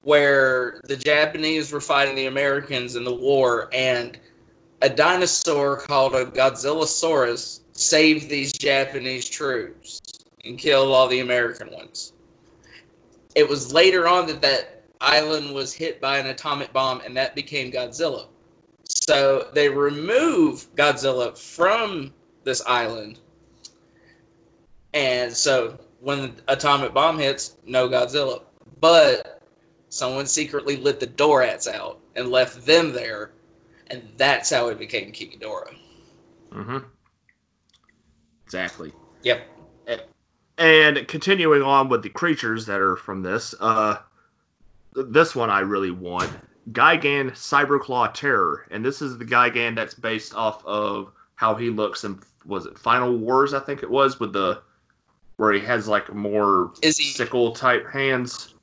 where the Japanese were fighting the Americans in the war, and a dinosaur called a Godzillasaurus saved these Japanese troops and killed all the American ones. It was later on that that island was hit by an atomic bomb, and that became Godzilla. So they remove Godzilla from this island, and so when the atomic bomb hits, no Godzilla. But someone secretly lit the Dorats out and left them there, and that's how it became King Ghidorah. Mm-hmm. Exactly. Yep. And continuing on with the creatures that are from this, uh, this one I really want Gigan Cyberclaw Terror, and this is the Gigan that's based off of how he looks in was it Final Wars? I think it was with the where he has like more Is he sickle type hands.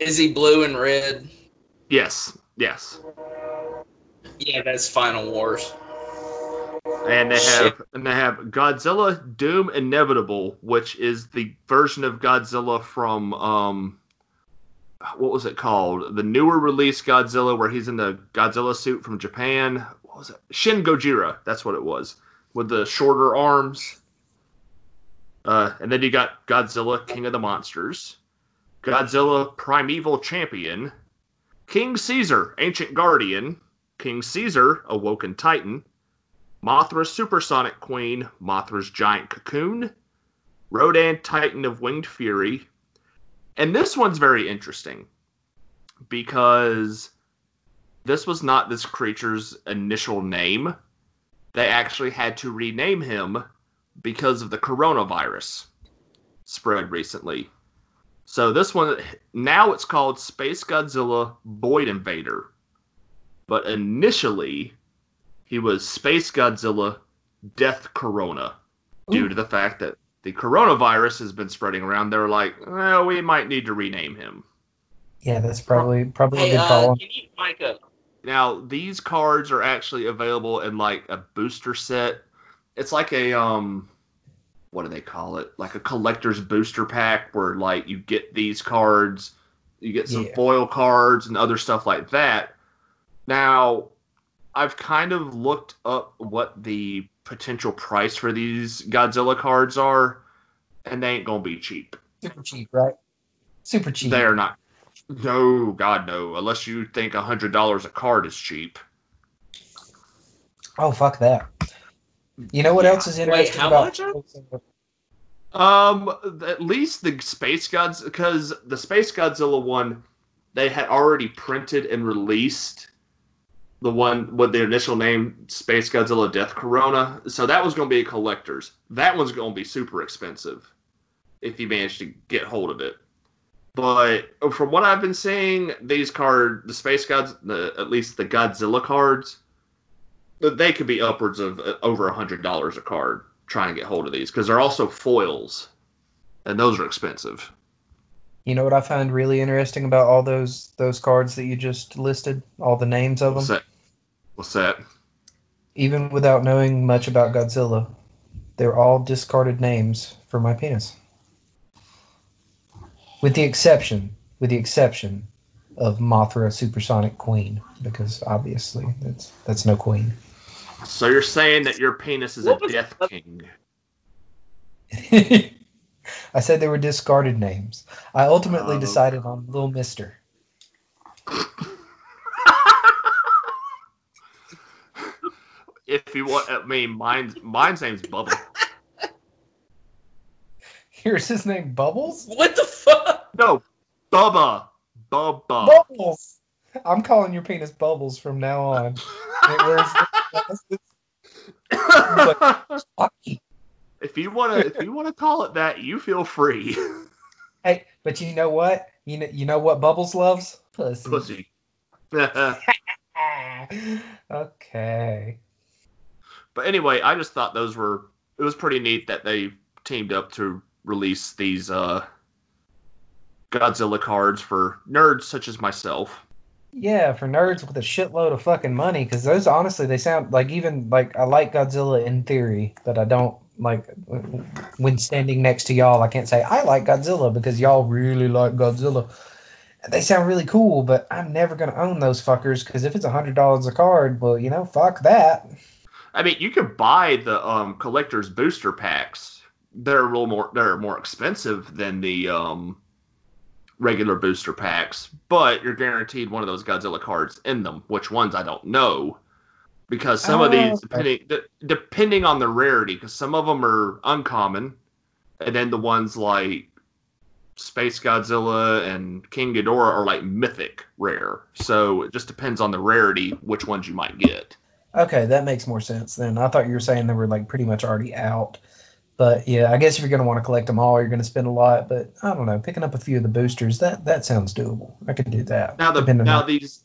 Is he blue and red? Yes, yes. Yeah, that's Final Wars. And they Shit. have and they have Godzilla Doom Inevitable, which is the version of Godzilla from um what was it called? The newer release Godzilla where he's in the Godzilla suit from Japan. What was it? Shin Gojira, that's what it was. With the shorter arms. Uh, and then you got Godzilla King of the Monsters, Godzilla Primeval Champion, King Caesar Ancient Guardian, King Caesar Awoken Titan, Mothra's Supersonic Queen, Mothra's Giant Cocoon, Rodan Titan of Winged Fury. And this one's very interesting because this was not this creature's initial name. They actually had to rename him because of the coronavirus spread recently. So this one now it's called Space Godzilla Void Invader. But initially he was Space Godzilla Death Corona. due Ooh. to the fact that the coronavirus has been spreading around. They're like, well, we might need to rename him. Yeah, that's probably probably a Hey, good uh, call. can you mic up? Now, these cards are actually available in like a booster set. It's like a um what do they call it? Like a collector's booster pack where like you get these cards, you get some Yeah. foil cards and other stuff like that. Now, I've kind of looked up what the potential price for these Godzilla cards are, and they ain't gonna be cheap. Super cheap, right? Super cheap. They're not. No, God, no. Unless you think a hundred dollars a card is cheap. Oh fuck that. You know what Yeah. else is Wait, interesting how about much Um, at least the Space Gods, because the Space Godzilla one, they had already printed and released the one with the initial name Space Godzilla Death Corona. So that was going to be a collector's. That one's going to be super expensive if you manage to get hold of it. But from what I've been seeing, these cards, the Space Gods, the, at least the Godzilla cards, they could be upwards of uh, over a hundred dollars a card trying to get hold of these because they're also foils, and those are expensive. You know what I find really interesting about all those those cards that you just listed, all the names of them, What's that? What's that? even without knowing much about Godzilla, they're all discarded names for my penis. With the exception, with the exception of Mothra Supersonic Queen, because obviously that's that's no queen. So you're saying that your penis is What a death that? king? [LAUGHS] I said they were discarded names. I ultimately Oh. decided on Little Mister. [LAUGHS] If you want, I mean, mine's mine's name's Bubba. Here's [LAUGHS] his name, Bubbles. What the fuck? No, Bubba, Bubba. Bubbles. I'm calling your penis Bubbles from now on. It was- If you wanna, if you wanna call it that, you feel free. [LAUGHS] Hey, but you know what? You know, you know what Bubbles loves? Pussy. Pussy. [LAUGHS] [LAUGHS] Okay. But anyway, I just thought those were it was pretty neat that they teamed up to release these uh Godzilla cards for nerds such as myself. Yeah, for nerds with a shitload of fucking money, because those honestly they sound like even like I like Godzilla in theory, but I don't like when standing next to y'all. I can't say I like Godzilla because y'all really like Godzilla. They sound really cool, but I'm never gonna own those fuckers because if it's a hundred dollars a card, well, you know, fuck that. I mean, you could buy the um collector's booster packs. They're a little more they're more expensive than the um regular booster packs, but you're guaranteed one of those Godzilla cards in them. Which ones I don't know. Because some of Oh, these, okay. depending de- depending on the rarity, because some of them are uncommon, and then the ones like Space Godzilla and King Ghidorah are like mythic rare. So it just depends on the rarity which ones you might get. Okay, that makes more sense then. I thought you were saying they were like pretty much already out. But yeah, I guess if you're gonna want to collect them all, you're gonna spend a lot. But I don't know, picking up a few of the boosters that that sounds doable. I could do that. Now the now on- these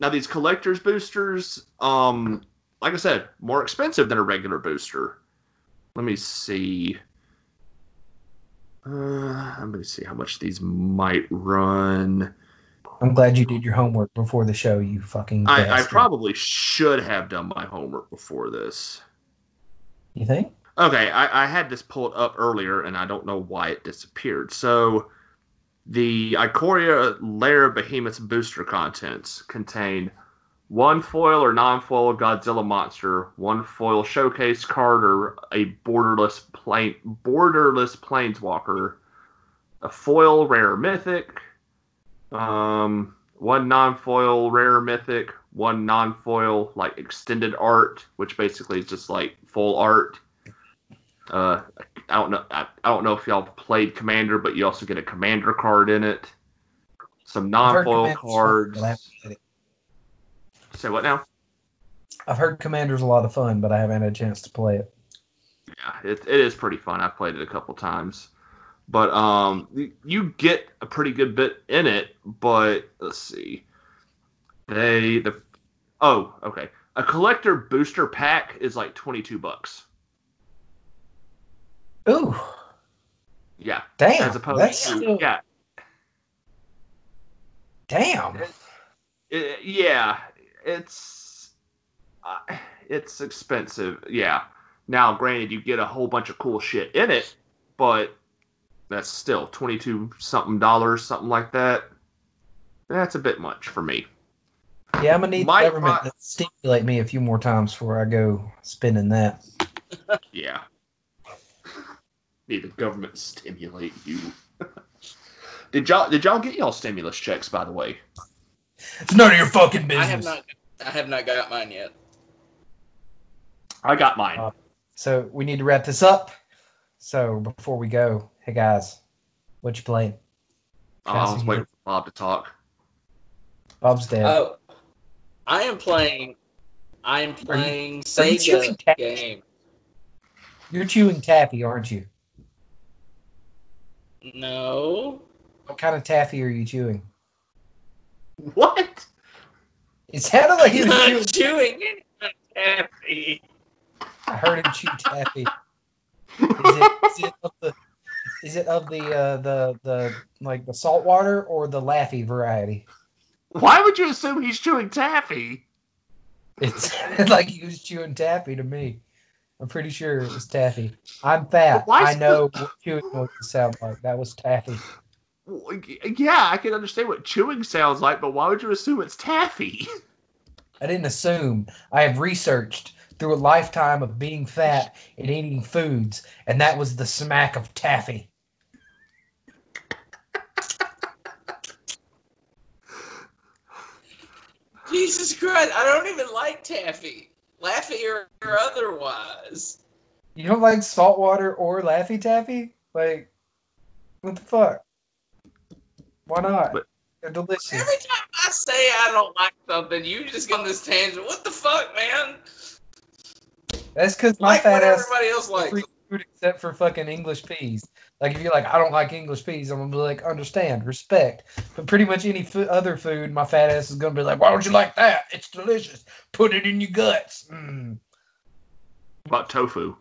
now these collectors boosters, um, like I said, more expensive than a regular booster. Let me see. Uh, let me see how much these might run. I'm glad you did your homework before the show. You fucking. I, I probably should have done my homework before this. You think? Okay, I, I had this pulled up earlier, and I don't know why it disappeared. So, the Ikoria Lair Behemoth's booster contents contain one foil or non-foil Godzilla monster, one foil showcase card or a borderless plane borderless planeswalker, a foil rare mythic, um, one non-foil rare mythic, one non-foil like extended art, which basically is just like full art. Uh, I don't know. I, I don't know if y'all played Commander, but you also get a Commander card in it. Some non-foil cards. but I haven't played it. Say what now? I've heard Commander's a lot of fun, but I haven't had a chance to play it. Yeah, it, it is pretty fun. I've played it a couple times, but um, you get a pretty good bit in it. But let's see, they the oh okay, a collector booster pack is like twenty two bucks. Ooh, Yeah, damn. as opposed that's to still, yeah, damn. I- yeah, it's uh, it's expensive. Yeah. Now, granted, you get a whole bunch of cool shit in it, but that's still twenty two something dollars, something like that. That's a bit much for me. Yeah, I'm gonna need My- the government my- to stimulate me a few more times before I go spending that. [LAUGHS] Yeah. Need the government to stimulate you. [LAUGHS] did y'all did y'all get y'all stimulus checks by the way? It's none of your fucking business. I have not. I have not got mine yet. I got mine. Uh, So we need to wrap this up. So before we go, hey guys, what you playing? Oh, I was Cassie, waiting for Bob to talk. Bob's dead. Oh, I am playing. I am playing are you Sega cat- game. You're chewing taffy, aren't you? No. What kind of taffy are you chewing? What? It sounded like he I'm not chewing. chewing taffy. I heard him chew taffy. Is it, is it of the is it of the uh, the the like the saltwater or the laffy variety? Why would you assume he's chewing taffy? It sounded like he was chewing taffy to me. I'm pretty sure it was taffy. I'm fat. Why I is know what chewing noise sound like. That was taffy. Yeah, I can understand what chewing sounds like, but why would you assume it's taffy? [LAUGHS] I didn't assume. I have researched through a lifetime of being fat and eating foods, and that was the smack of taffy. [LAUGHS] Jesus Christ! I don't even like taffy, laffy or, or otherwise. You don't like saltwater or Laffy Taffy? Like, what the fuck? Why not? But- They're delicious. Every time I say I don't like something, you just go on this tangent. What the fuck, man? That's because my Like fat what ass everybody else likes. Food except for fucking English peas. Like if you're like, I don't like English peas, I'm gonna be like, understand, respect. But pretty much any fo- other food, my fat ass is gonna be like, why don't you like that? It's delicious. Put it in your guts. Mm. About tofu.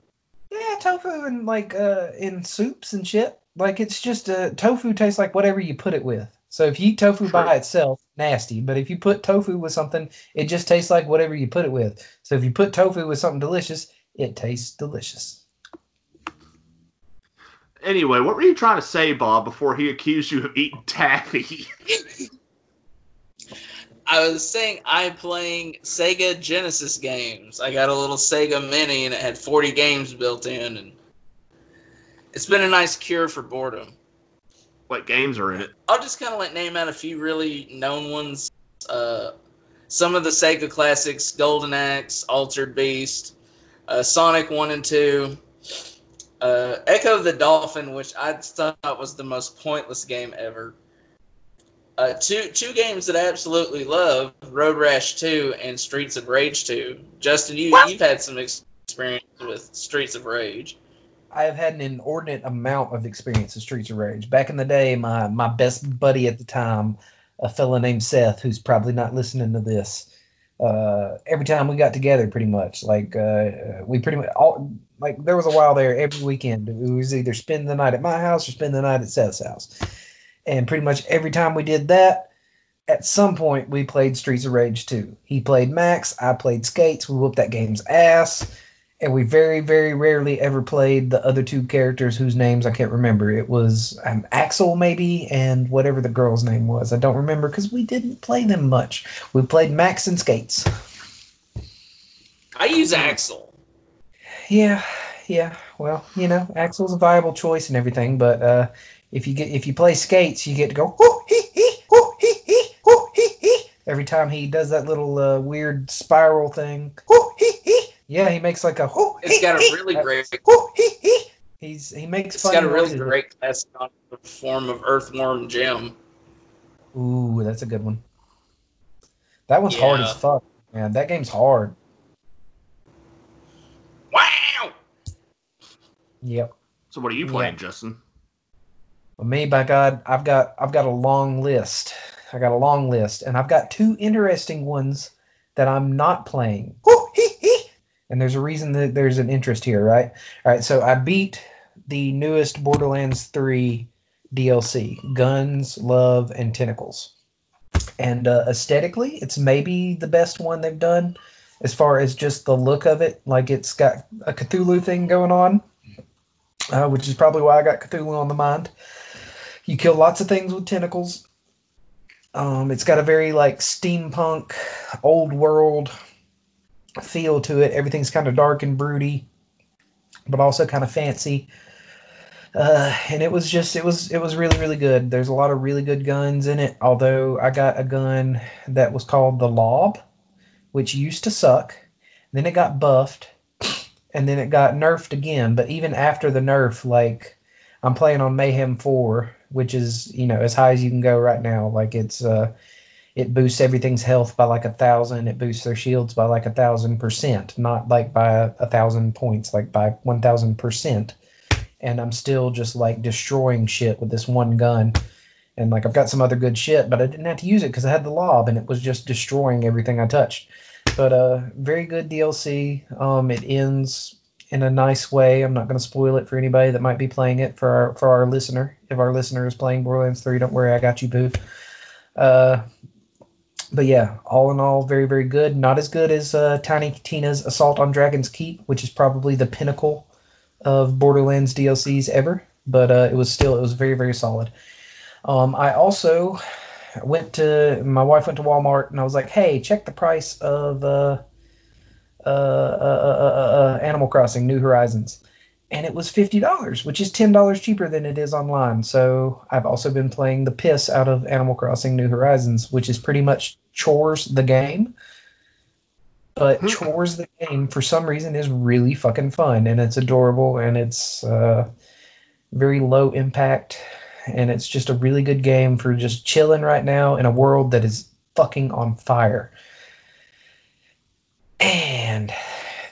Yeah, tofu and like uh in soups and shit. Like it's just uh tofu tastes like whatever you put it with. So if you eat tofu True. by itself, nasty. But if you put tofu with something, it just tastes like whatever you put it with. So if you put tofu with something delicious, it tastes delicious. Anyway, what were you trying to say, Bob, before he accused you of eating taffy? I was saying I'm playing Sega Genesis games. I got a little Sega Mini and it had 40 games built in, and it's been a nice cure for boredom. what games are in it? I'll just kind of like name out a few really known ones. Uh, some of the Sega classics: Golden Axe, Altered Beast, uh, Sonic One and Two, uh, Ecco the Dolphin, which I thought was the most pointless game ever. Uh, two two games that I absolutely love: Road Rash Two and Streets of Rage Two. Justin, you What? you've had some experience with Streets of Rage. I have had an inordinate amount of experience in Streets of Rage. Back in the day, my my best buddy at the time, a fella named Seth, who's probably not listening to this, uh, every time we got together, pretty much like uh, we pretty much all like there was a while there every weekend it was either spend the night at my house or spend the night at Seth's house, and pretty much every time we did that. At some point, we played Streets of Rage 2. He played Max, I played Skates. We whooped that game's ass and we very very rarely ever played the other two characters whose names I can't remember. It was um, Axel maybe and whatever the girl's name was. I don't remember because we didn't play them much. We played Max and Skates. I use Axel. Yeah, yeah. Well, you know, Axel's a viable choice and everything, but uh, if you get if you play Skates, you get to go "Hoo, hee, hee, hee, hee, hee, hee," every time he does that little uh, weird spiral thing. "Hoo, hee, hee." Yeah, he makes like a. "Hoo, It's hee, got a really Uh, great Hoo, hee, hee. He's he makes It's funny got a really noises. great classic on the form of Earthworm Jim. Ooh, that's a good one. That one's hard as fuck, man. That game's hard. Wow! Yep. So what are you Yeah. playing, Justin? Well, me, by God, I've got I've got a long list. I got a long list, and I've got two interesting ones that I'm not playing. Hoo, hee, hee. And there's a reason that there's an interest here, right? All right. So I beat the newest Borderlands 3 DLC, Guns, Love, and Tentacles. And uh, aesthetically, it's maybe the best one they've done as far as just the look of it. Like it's got a Cthulhu thing going on, uh, which is probably why I got Cthulhu on the mind. You kill lots of things with tentacles. Um, it's got a very like steampunk, old world feel to it. Everything's kind of dark and broody, but also kind of fancy. Uh, and it was just it was it was really really good. There's a lot of really good guns in it. Although I got a gun that was called the Lob, which used to suck. Then it got buffed, and then it got nerfed again. But even after the nerf, like I'm playing on Mayhem Four, which is you know as high as you can go right now. Like it's uh, it boosts everything's health by like a thousand. It boosts their shields by like a thousand percent, not like by a, a thousand points, like by one thousand percent and I'm still just like destroying shit with this one gun. And like I've got some other good shit, but I didn't have to use it because I had the lob and it was just destroying everything I touched. But uh, very good DLC. Um, it ends in a nice way. I'm not going to spoil it for anybody that might be playing it for our for our listener. If our listener is playing Borderlands 3, don't worry, I got you, boo. Uh, but yeah, all in all, very very good. Not as good as uh, Tiny Tina's Assault on Dragon's Keep, which is probably the pinnacle of Borderlands DLCs ever, but uh, it was still it was very very solid. Um, I also went to my wife went to Walmart and I was like, hey, check the price of uh, uh, uh, Animal Crossing New Horizons, and it was fifty dollars, which is ten dollars cheaper than it is online. So I've also been playing the piss out of Animal Crossing New Horizons, which is pretty much chores the game but hmm. chores the game for some reason is really fucking fun and it's adorable and it's uh, very low impact and it's just a really good game for just chilling right now in a world that is fucking on fire and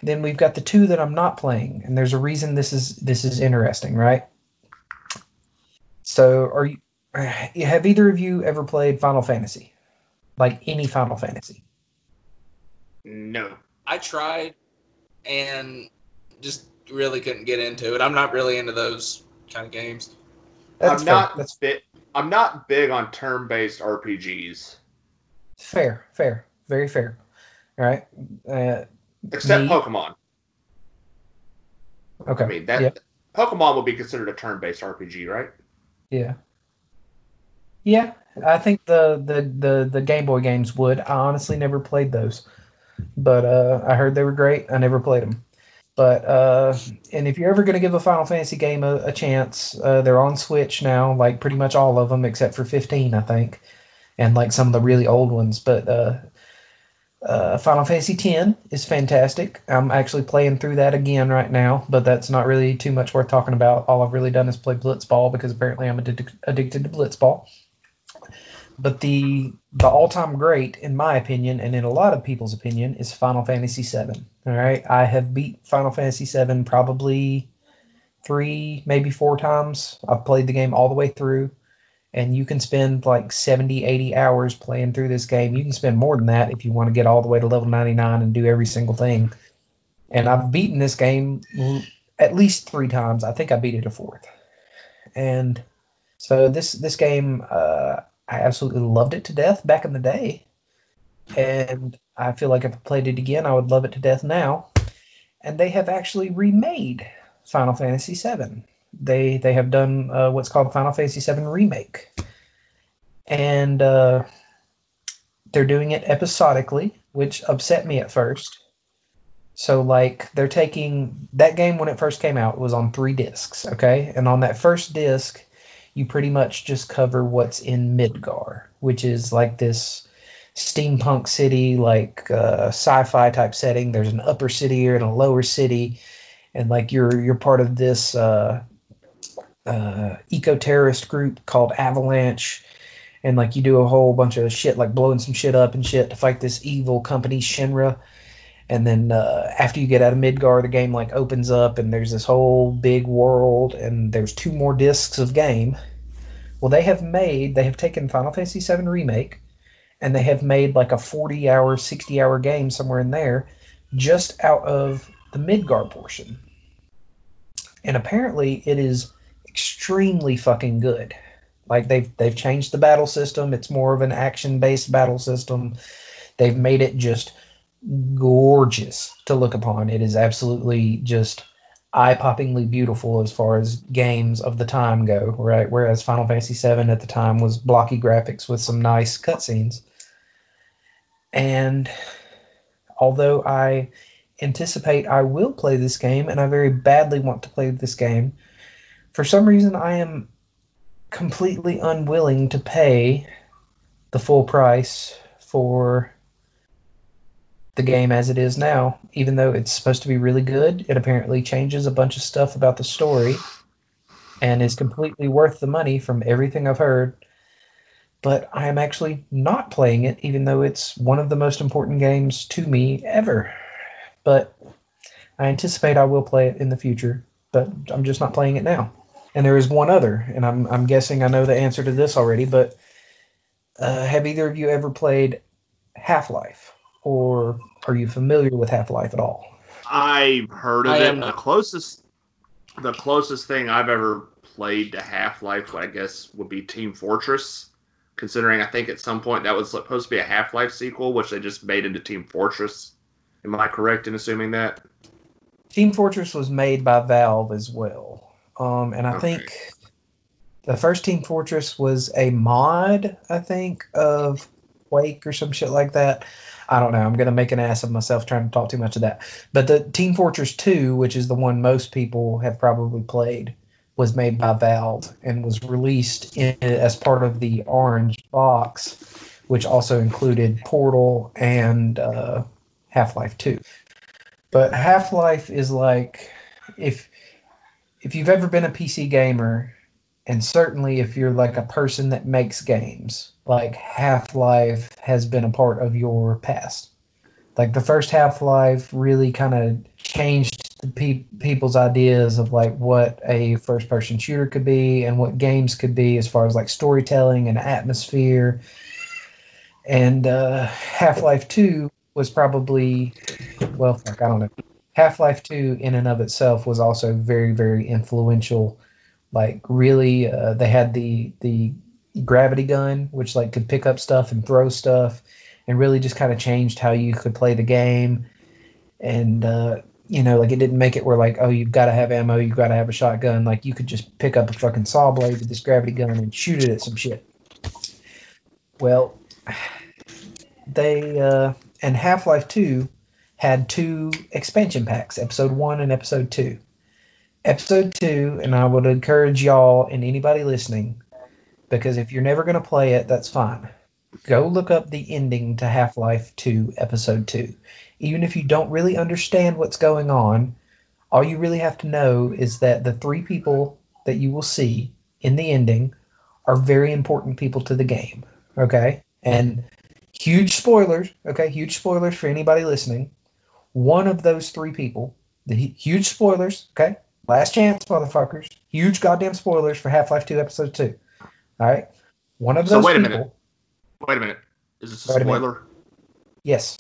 then we've got the two that I'm not playing and there's a reason this is this is interesting right so are you [SIGHS] have either of you ever played Final Fantasy like any Final Fantasy no. I tried and just really couldn't get into it. I'm not really into those kind of games. That's I'm fair. not That's bit I'm not big on turn-based RPGs. Fair, fair, very fair. All right. Uh, Except me, Pokemon. Okay. I mean that yep. Pokemon would be considered a turn-based RPG, right? Yeah. Yeah, I think the the the the Game Boy games would. I honestly never played those but uh, I heard they were great. I never played them. But uh, and if you're ever going to give a Final Fantasy game a, a chance, uh, they're on Switch now, like pretty much all of them except for 15, I think, and like some of the really old ones. But uh, Final Fantasy X is fantastic. I'm actually playing through that again right now, but that's not really too much worth talking about. All I've really done is play Blitzball because apparently I'm addicted, addicted to Blitzball. But the the all time great, in my opinion, and in a lot of people's opinion, is Final Fantasy VII. All right, I have beat Final Fantasy VII probably three, maybe four times. I've played the game all the way through, and you can spend like 70, 80 hours playing through this game. You can spend more than that if you want to get all the way to level 99 and do every single thing. And I've beaten this game at least three times. I think I beat it a fourth. And so this this game, uh, I absolutely loved it to death back in the day. And I feel like if I played it again, I would love it to death now. And they have actually remade Final Fantasy VII. They they have done uh, what's called Final Fantasy VII remake, and uh, they're doing it episodically, which upset me at first. So like they're taking that game when it first came out was on three discs, okay, and on that first disc you pretty much just cover what's in Midgar, which is like this steampunk city, like uh, sci-fi type setting. There's an upper city and a lower city, and like you're you're part of this uh, uh, eco terrorist group called Avalanche, and like you do a whole bunch of shit, like blowing some shit up and shit to fight this evil company Shinra. And then uh, after you get out of Midgar, the game like opens up and there's this whole big world and there's two more discs of game. Well, they have made they have taken Final Fantasy VII remake and they have made like a 40 hour, 60 hour game somewhere in there just out of the Midgar portion. and apparently it is extremely fucking good. Like they've they've changed the battle system. It's more of an action based battle system. They've made it just gorgeous to look upon. It is absolutely just eye poppingly beautiful as far as games of the time go, right? Whereas Final Fantasy VII at the time was blocky graphics with some nice cutscenes. And although I anticipate I will play this game and I very badly want to play this game, for some reason I am completely unwilling to pay the full price for the game as it is now, even though it's supposed to be really good. It apparently changes a bunch of stuff about the story and is completely worth the money from everything I've heard. But I am actually not playing it, even though it's one of the most important games to me ever. But I anticipate I will play it in the future, but I'm just not playing it now. And there is one other, and I'm, I'm guessing I know the answer to this already, but uh, have either of you ever played Half Life? or are you familiar with Half Life at all? I've heard of I it. The closest, the closest thing I've ever played to Half Life, I guess, would be Team Fortress. Considering I think at some point that was supposed to be a Half Life sequel, which they just made into Team Fortress. Am I correct in assuming that? Team Fortress was made by Valve as well, um, and I okay. think the first Team Fortress was a mod, I think, of Quake or some shit like that. I don't know. I'm going to make an ass of myself trying to talk too much of that. But the Team Fortress 2, which is the one most people have probably played, was made by Valve and was released in, as part of the Orange Box, which also included Portal and uh, Half Life 2. But Half Life is like if if you've ever been a PC gamer, and certainly if you're like a person that makes games, like Half Life has been a part of your past. Like the first Half Life really kind of changed pe- people's ideas of like what a first person shooter could be and what games could be as far as like storytelling and atmosphere. And uh, Half Life 2 was probably, well, fuck, I don't know. Half Life 2 in and of itself was also very, very influential. Like, really, uh, they had the, the gravity gun, which like could pick up stuff and throw stuff, and really just kind of changed how you could play the game. And uh, you know, like it didn't make it where like, oh, you've got to have ammo, you've got to have a shotgun. Like you could just pick up a fucking saw blade with this gravity gun and shoot it at some shit. Well, [SIGHS] they uh, and Half Life Two had two expansion packs, Episode One and Episode Two. Episode Two, and I would encourage y'all and anybody listening because if you're never going to play it, that's fine. Go look up the ending to Half Life 2, Episode 2. Even if you don't really understand what's going on, all you really have to know is that the three people that you will see in the ending are very important people to the game. Okay? And huge spoilers, okay? Huge spoilers for anybody listening. One of those three people, the huge spoilers, okay? Last chance, motherfuckers. Huge goddamn spoilers for Half Life 2, Episode 2. All right. One of those. So wait people, a minute. Wait a minute. Is this a spoiler? yes.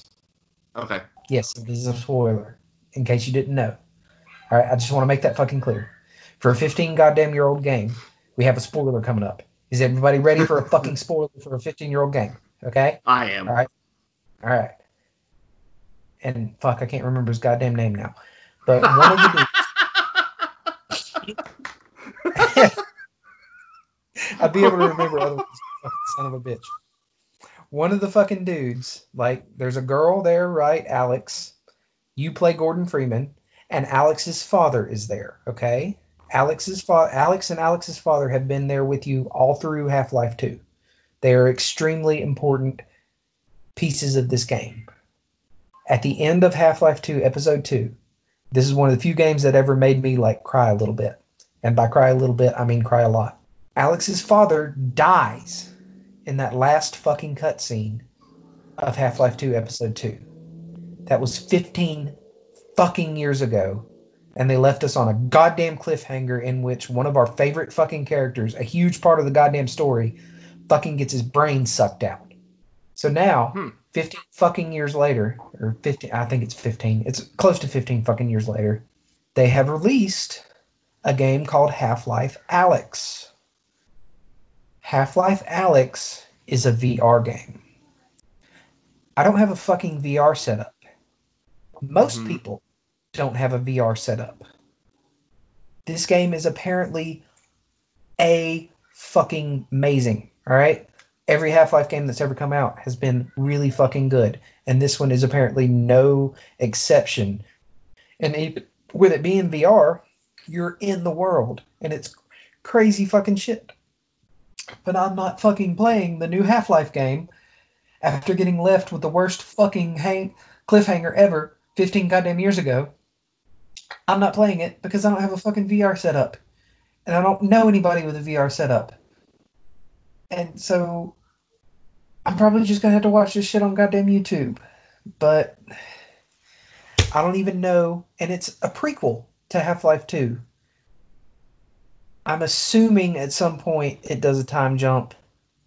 Okay. Yes, this is a spoiler. In case you didn't know. All right. I just want to make that fucking clear. For a 15 goddamn year old game, we have a spoiler coming up. Is everybody ready for a [LAUGHS] fucking spoiler for a 15 year old game? Okay. I am. All right. All right. And fuck, I can't remember his goddamn name now. But one of the. [LAUGHS] [LAUGHS] I'd be able to remember otherwise. Son of a bitch. One of the fucking dudes, like, there's a girl there, right? Alyx. You play Gordon Freeman, and Alyx's father is there. Okay. Alyx's fa- Alyx and Alyx's father have been there with you all through Half Life 2. They are extremely important pieces of this game. At the end of Half Life 2, Episode 2, this is one of the few games that ever made me like cry a little bit. And by cry a little bit, I mean cry a lot. Alyx's father dies in that last fucking cutscene of Half Life 2 Episode 2. That was 15 fucking years ago. And they left us on a goddamn cliffhanger in which one of our favorite fucking characters, a huge part of the goddamn story, fucking gets his brain sucked out. So now, hmm. 15 fucking years later, or 15, I think it's 15, it's close to 15 fucking years later, they have released a game called Half Life Alyx. Half Life Alyx is a VR game. I don't have a fucking VR setup. Most Mhm. people don't have a VR setup. This game is apparently a fucking amazing. All right. Every Half Life game that's ever come out has been really fucking good. And this one is apparently no exception. And even with it being VR, you're in the world and it's crazy fucking shit. But I'm not fucking playing the new Half Life game after getting left with the worst fucking hang- cliffhanger ever 15 goddamn years ago. I'm not playing it because I don't have a fucking VR setup. And I don't know anybody with a VR setup. And so I'm probably just gonna have to watch this shit on goddamn YouTube. But I don't even know and it's a prequel to Half-Life 2. I'm assuming at some point it does a time jump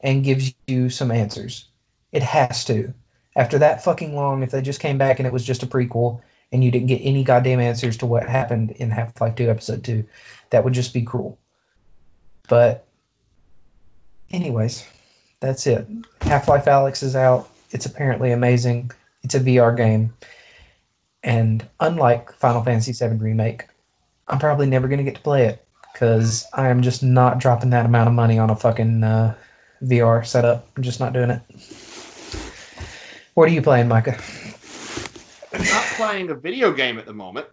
and gives you some answers. It has to. After that fucking long, if they just came back and it was just a prequel and you didn't get any goddamn answers to what happened in Half Life 2 Episode 2, that would just be cruel. But, anyways, that's it. Half Life Alyx is out. It's apparently amazing. It's a VR game. And unlike Final Fantasy VII Remake, I'm probably never going to get to play it because I am just not dropping that amount of money on a fucking uh, VR setup. I'm just not doing it. What are you playing, Micah? I'm not playing a video game at the moment,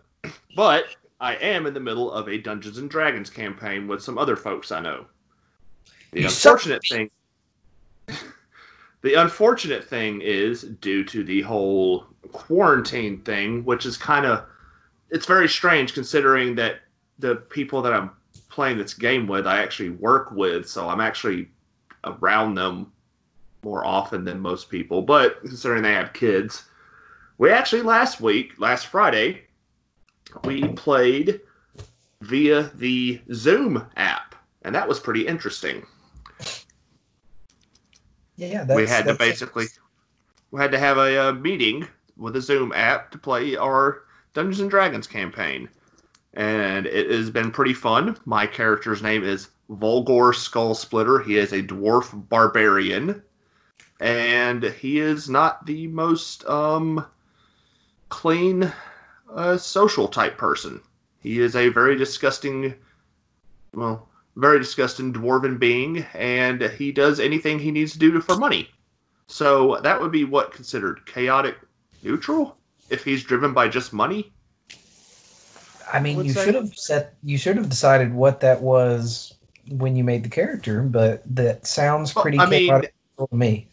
but I am in the middle of a Dungeons and Dragons campaign with some other folks I know. The You unfortunate thing [LAUGHS] the unfortunate thing is due to the whole quarantine thing, which is kind of it's very strange considering that the people that I'm playing this game with I actually work with, so I'm actually around them more often than most people, but considering they have kids, we actually last week, last Friday, we played via the Zoom app, and that was pretty interesting. Yeah, that's, we had to basically we had to have a, uh meeting with a Zoom app to play our Dungeons and Dragons campaign, and it has been pretty fun. My character's name is Volgor Skull Splitter. He is a dwarf barbarian, and he is not the most um, clean, uh, social type person. He is a very disgusting, well, very disgusting dwarven being, and he does anything he needs to do for money. So that would be what considered chaotic neutral if he's driven by just money. I mean, would you say- should have set. You should have decided what that was when you made the character, but that sounds Well, pretty I mean- chaotic to me.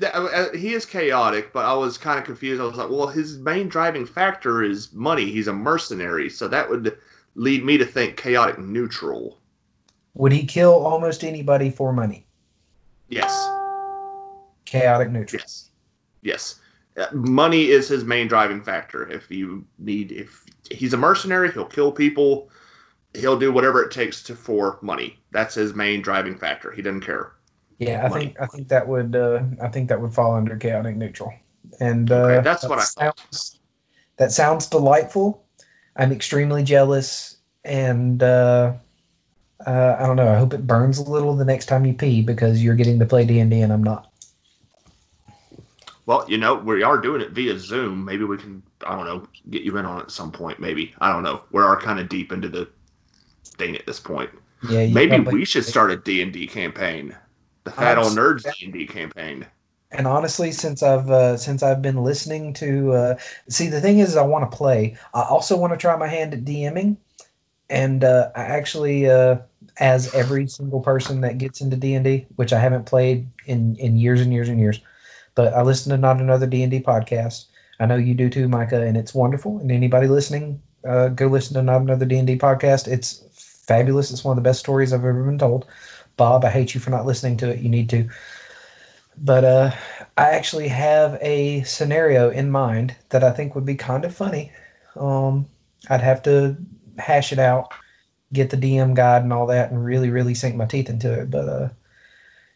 Th- uh, uh, He is chaotic, but I was kind of confused. I was like, well, his main driving factor is money. He's a mercenary, so that would lead me to think chaotic neutral. Would he kill almost anybody for money? Yes, Chaotic neutral. yes, yes. Uh, money is his main driving factor. If you need, if he's a mercenary, he'll kill people. He'll do whatever it takes to for money. That's his main driving factor. He doesn't care. Yeah, I Money. think I think that would uh, I think that would fall under chaotic neutral. And uh, Okay, that's what I that sounds, that sounds delightful. I'm extremely jealous, and uh, uh, I don't know. I hope it burns a little the next time you pee because you're getting to play D and D and I'm not. Well, you know, we are doing it via Zoom. Maybe we can, I don't know, get you in on it at some point. Maybe I don't know. We are kind of deep into the thing at this point. Yeah, Maybe we should start a D and D campaign, the Fat Old Nerds D and D campaign. And honestly, since I've uh, since I've been listening to, uh, see, the thing is, I want to play. I also want to try my hand at DMing, and uh, I actually, uh, as every single person that gets into D and D, which I haven't played in in years and years and years, but I listen to not another D and D podcast. I know you do too, Micah, and it's wonderful. And anybody listening, uh, go listen to not another D and D podcast. It's fabulous. It's one of the best stories I've ever been told. Bob, I hate you for not listening to it. You need to. But uh, I actually have a scenario in mind that I think would be kind of funny. Um, I'd have to hash it out, get the DM guide and all that, and really, really sink my teeth into it. But uh,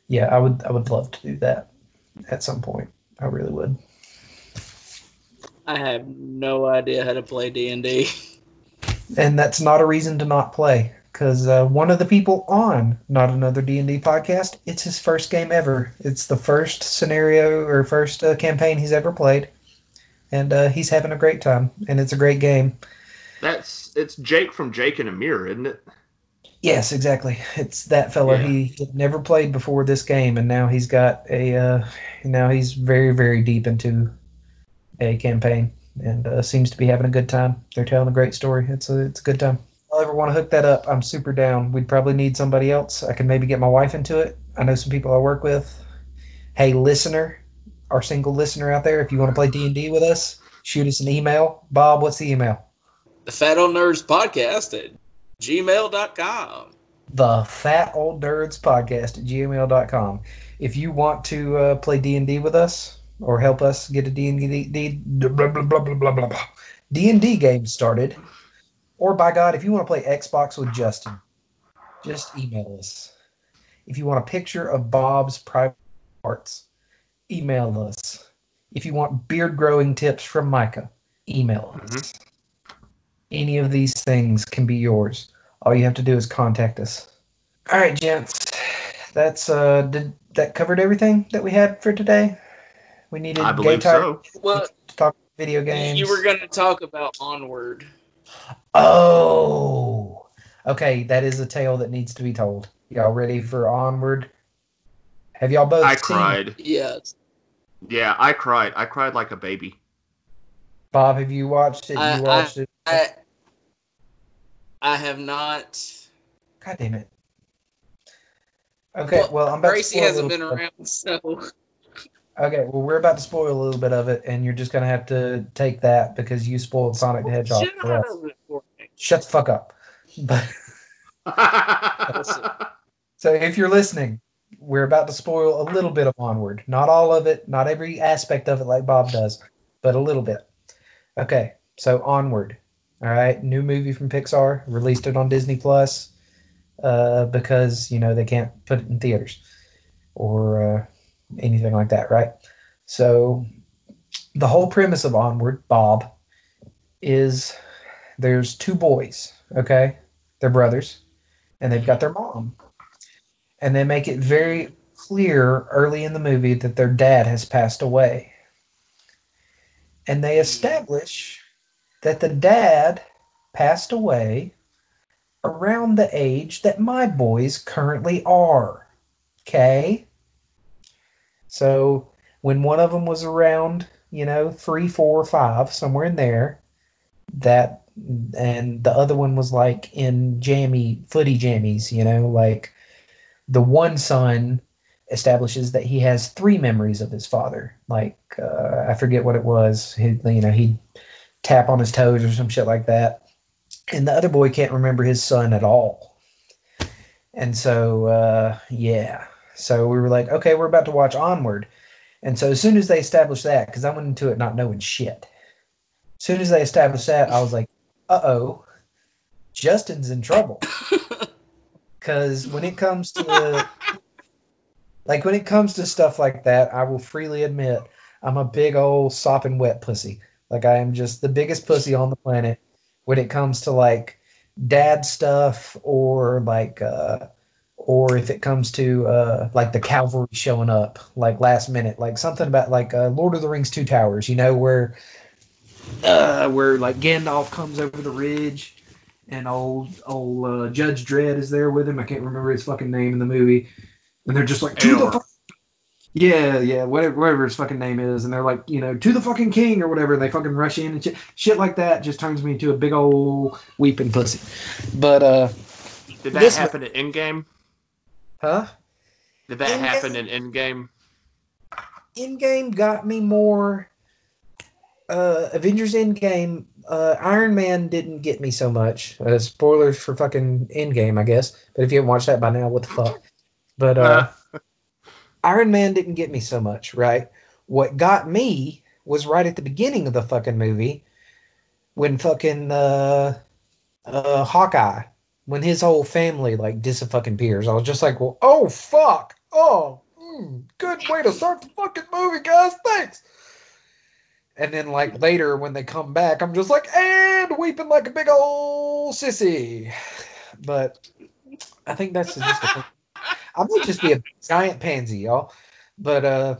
yeah, I would, I would love to do that at some point. I really would. I have no idea how to play D and D. and that's not a reason to not play. Because uh, one of the people on not another D and D podcast, it's his first game ever. It's the first scenario or first uh, campaign he's ever played, and uh, he's having a great time. And it's a great game. That's it's Jake from Jake and Amir, isn't it? Yes, exactly. It's that fellow. Yeah. He never played before this game, and now he's got a. Uh, now he's very, very deep into a campaign, and uh, seems to be having a good time. They're telling a great story. It's a, it's a good time. If I ever want to hook that up, I'm super down. We'd probably need somebody else. I can maybe get my wife into it. I know some people I work with. Hey, listener, our single listener out there, if you want to play D and D with us, shoot us an email. Bob, what's the email? The Fat Old Nerds Podcast at gmail.com. the fat old nerds podcast at gmail.com if you want to uh, play d&d with us or help us get a d&d D- blah, blah, blah, blah, blah, blah, blah. d&d game started. Or by god if you want to play xbox with justin just email us. If you want a picture of bob's private parts email us. If you want beard growing tips from micah email us any of these things can be yours all you have to do is contact us. All right, gents. That's uh did that covered everything that we had for today? We needed I believe so. Well, to talk video games. you were going to talk about Onward. Oh. Okay, that is a tale that needs to be told. Y'all ready for onward? Have y'all both I seen cried. Yes. Yeah, I cried. I cried like a baby. Bob, have you watched it? I- you watched it? I, I have not. God damn it. Okay, Well, well, I'm about Gracie to spoil a hasn't been around, so. Okay, well, we're about to spoil a little bit of it, and you're just gonna have to take that because you spoiled Sonic the Hedgehog. Shut for us. up for me. Shut the fuck up. But [LAUGHS] [LAUGHS] so if you're listening, we're about to spoil a little bit of Onward. Not all of it, not every aspect of it like Bob does, but a little bit. Okay, so Onward. All right, new movie from Pixar, released it on Disney Plus uh, because you know they can't put it in theaters or uh, anything like that, right? So the whole premise of Onward, Bob, is there's two boys, okay? They're brothers, and they've got their mom. And they make it very clear early in the movie that their dad has passed away. And they establish that the dad passed away around the age that my boys currently are. Okay? So when one of them was around, you know, three, four, five, somewhere in there, that and the other one was like in jammy footy jammies, you know, like the one son establishes that he has three memories of his father. Like uh, I forget what it was. He, you know, he'd tap on his toes or some shit like that, and the other boy can't remember his son at all. And so, uh, yeah. So we were like, okay, we're about to watch Onward. And so as soon as they established that, because I went into it not knowing shit. As soon as they established that, I was like, uh oh, Justin's in trouble. [LAUGHS] Because when it comes to [LAUGHS] like when it comes to stuff like that, I will freely admit I'm a big old sopping wet pussy. Like I am just the biggest pussy on the planet when it comes to like dad stuff or like uh or if it comes to uh like the cavalry showing up like last minute like something about like uh, lord of the rings two towers you know where uh where like gandalf comes over the ridge and old old uh, judge dredd is there with him i can't remember his fucking name in the movie and they're just like to the fu- yeah yeah whatever whatever his fucking name is and they're like you know to the fucking king or whatever and they fucking rush in and shit shit like that just turns me into a big old weeping pussy but uh Did that This- happen in Endgame? huh Did that Endgame? happen in Endgame? Endgame got me more. Uh, Avengers Endgame, uh, Iron Man didn't get me so much. Uh, spoilers for fucking Endgame, I guess. But if you haven't watched that by now, what the fuck? But uh, Iron Man didn't get me so much, right? What got me was right at the beginning of the fucking movie when fucking uh, uh, Hawkeye, when his whole family like fucking appears. I was just like, well, oh fuck, oh, mm, good way to start the fucking movie, guys. Thanks. And then like later when they come back, I'm just like, and weeping like a big old sissy. But I think that's just a thing. [LAUGHS] I might just be a giant pansy, y'all. But uh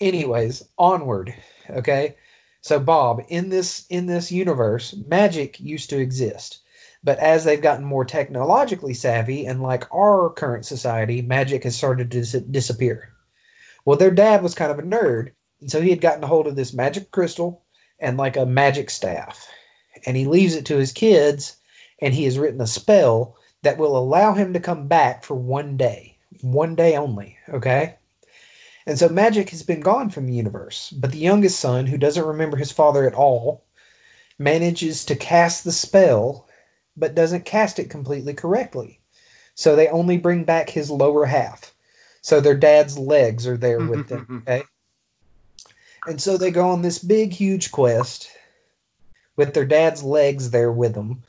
anyways, onward. Okay. So Bob, in this in this universe, magic used to exist. But as they've gotten more technologically savvy and like our current society, magic has started to dis- disappear. Well, their dad was kind of a nerd, and so he had gotten a hold of this magic crystal and like a magic staff. And he leaves it to his kids, and he has written a spell that will allow him to come back for one day, one day only. Okay. And so magic has been gone from the universe. But the youngest son, who doesn't remember his father at all, manages to cast the spell, but doesn't cast it completely correctly. So they only bring back his lower half. So their dad's legs are there with them. Mm-hmm. Okay. And so they go on this big, huge quest with their dad's legs there with them,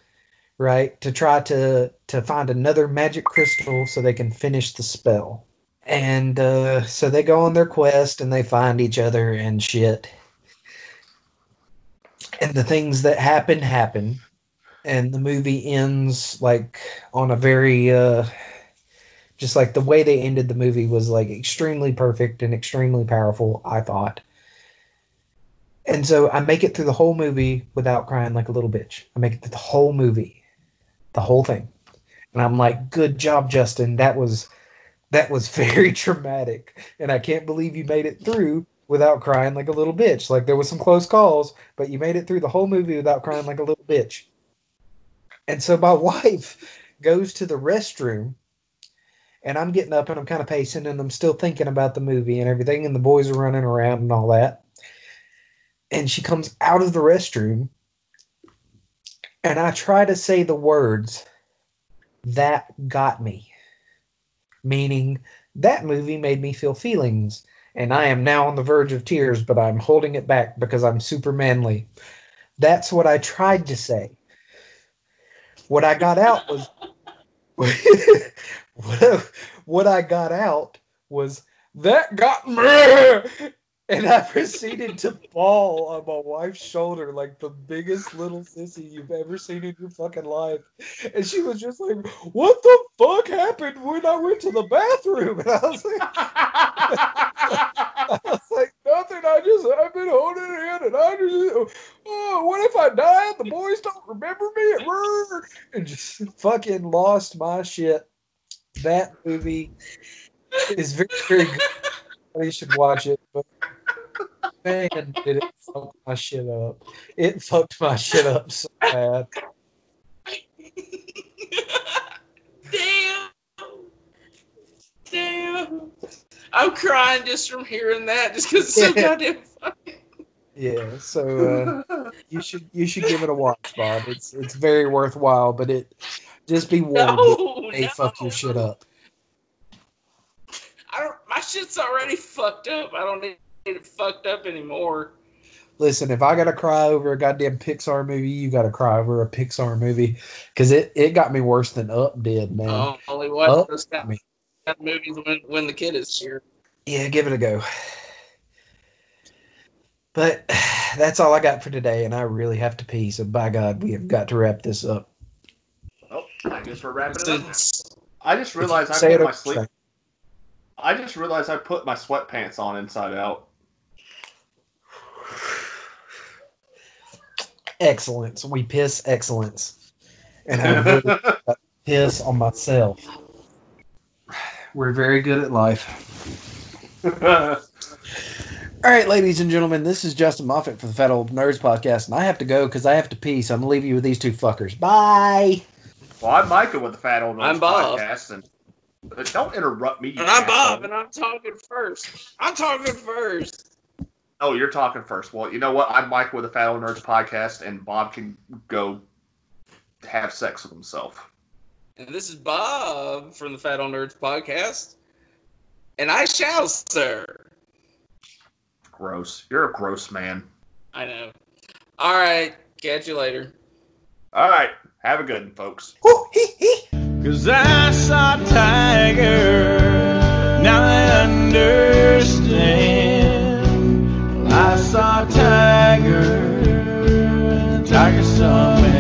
right? To try to to find another magic crystal so they can finish the spell. And uh, so they go on their quest and they find each other and shit. And the things that happen happen. And the movie ends like on a very uh, just like the way they ended the movie was like extremely perfect and extremely powerful, I thought. And so I make it through the whole movie without crying like a little bitch. I make it through the whole movie, the whole thing. And I'm like, good job, Justin. That was that was [LAUGHS] very traumatic. And I can't believe you made it through without crying like a little bitch. Like there was some close calls, but you made it through the whole movie without crying like a little bitch. And so my [LAUGHS] wife goes to the restroom and I'm getting up and I'm kind of pacing and I'm still thinking about the movie and everything and the boys are running around and all that. And she comes out of the restroom and I try to say the words that got me meaning that movie made me feel feelings and I am now on the verge of tears, but I'm holding it back because I'm super manly. That's what I tried to say. What I got out was what, [LAUGHS] what I got out was that got me and I [LAUGHS] proceeded to fall on my wife's shoulder like the biggest little sissy you've ever seen in your fucking life. And she was just like, What the fuck happened when I went to the bathroom? [LAUGHS] And I was like, [LAUGHS] I was like Nothing. I just, I've been holding it in and I just, oh, what if I die and the boys don't remember me? At And just fucking lost my shit. That movie is very, very good. You should watch it. But man, did it fuck my shit up. It fucked my shit up so bad. Damn. Damn. I'm crying just from hearing that, just because it's so Yeah. goddamn funny. Yeah, so uh, you should you should give it a watch, Bob. It's it's very worthwhile, but it just be warned, No, they no. fuck your shit up. I don't. My shit's already fucked up. I don't need it fucked up anymore. Listen, if I gotta cry over a goddamn Pixar movie, you gotta cry over a Pixar movie, because it it got me worse than Up did, man. Oh, only watch Up those got me. of movies when when the kid is here. Yeah, give it a go. But [SIGHS] that's all I got for today, and I really have to pee. So by God, we have got to wrap this up. Oh, I guess we're wrapping it up. It's- I just realized I put my over- sleep. I just realized I put my sweatpants on inside out. Excellence. We piss excellence, and I really [LAUGHS] piss on myself. We're very good at life. [LAUGHS] All right, ladies and gentlemen, this is Justin Moffat for the Fat Old Nerds podcast, and I have to go because I have to pee. So I'm gonna leave you with these two fuckers. Bye. well, I'm Micah with the Fat Old I'm Nerds Bob. podcast, and but don't interrupt me. and I'm Bob, and I'm talking first. I'm talking first. Oh, you're talking first. Well, you know what? I'm Mike with the Fat Old Nerds podcast, and Bob can go have sex with himself. And this is Bob from the Fat on Nerds podcast. And I shall, sir. Gross. You're a gross man. I know. All right. Catch you later. All right. Have a good one, folks. Woo, hee, hee. Cause I saw Tiger, now I understand saw a tiger, the tiger saw me.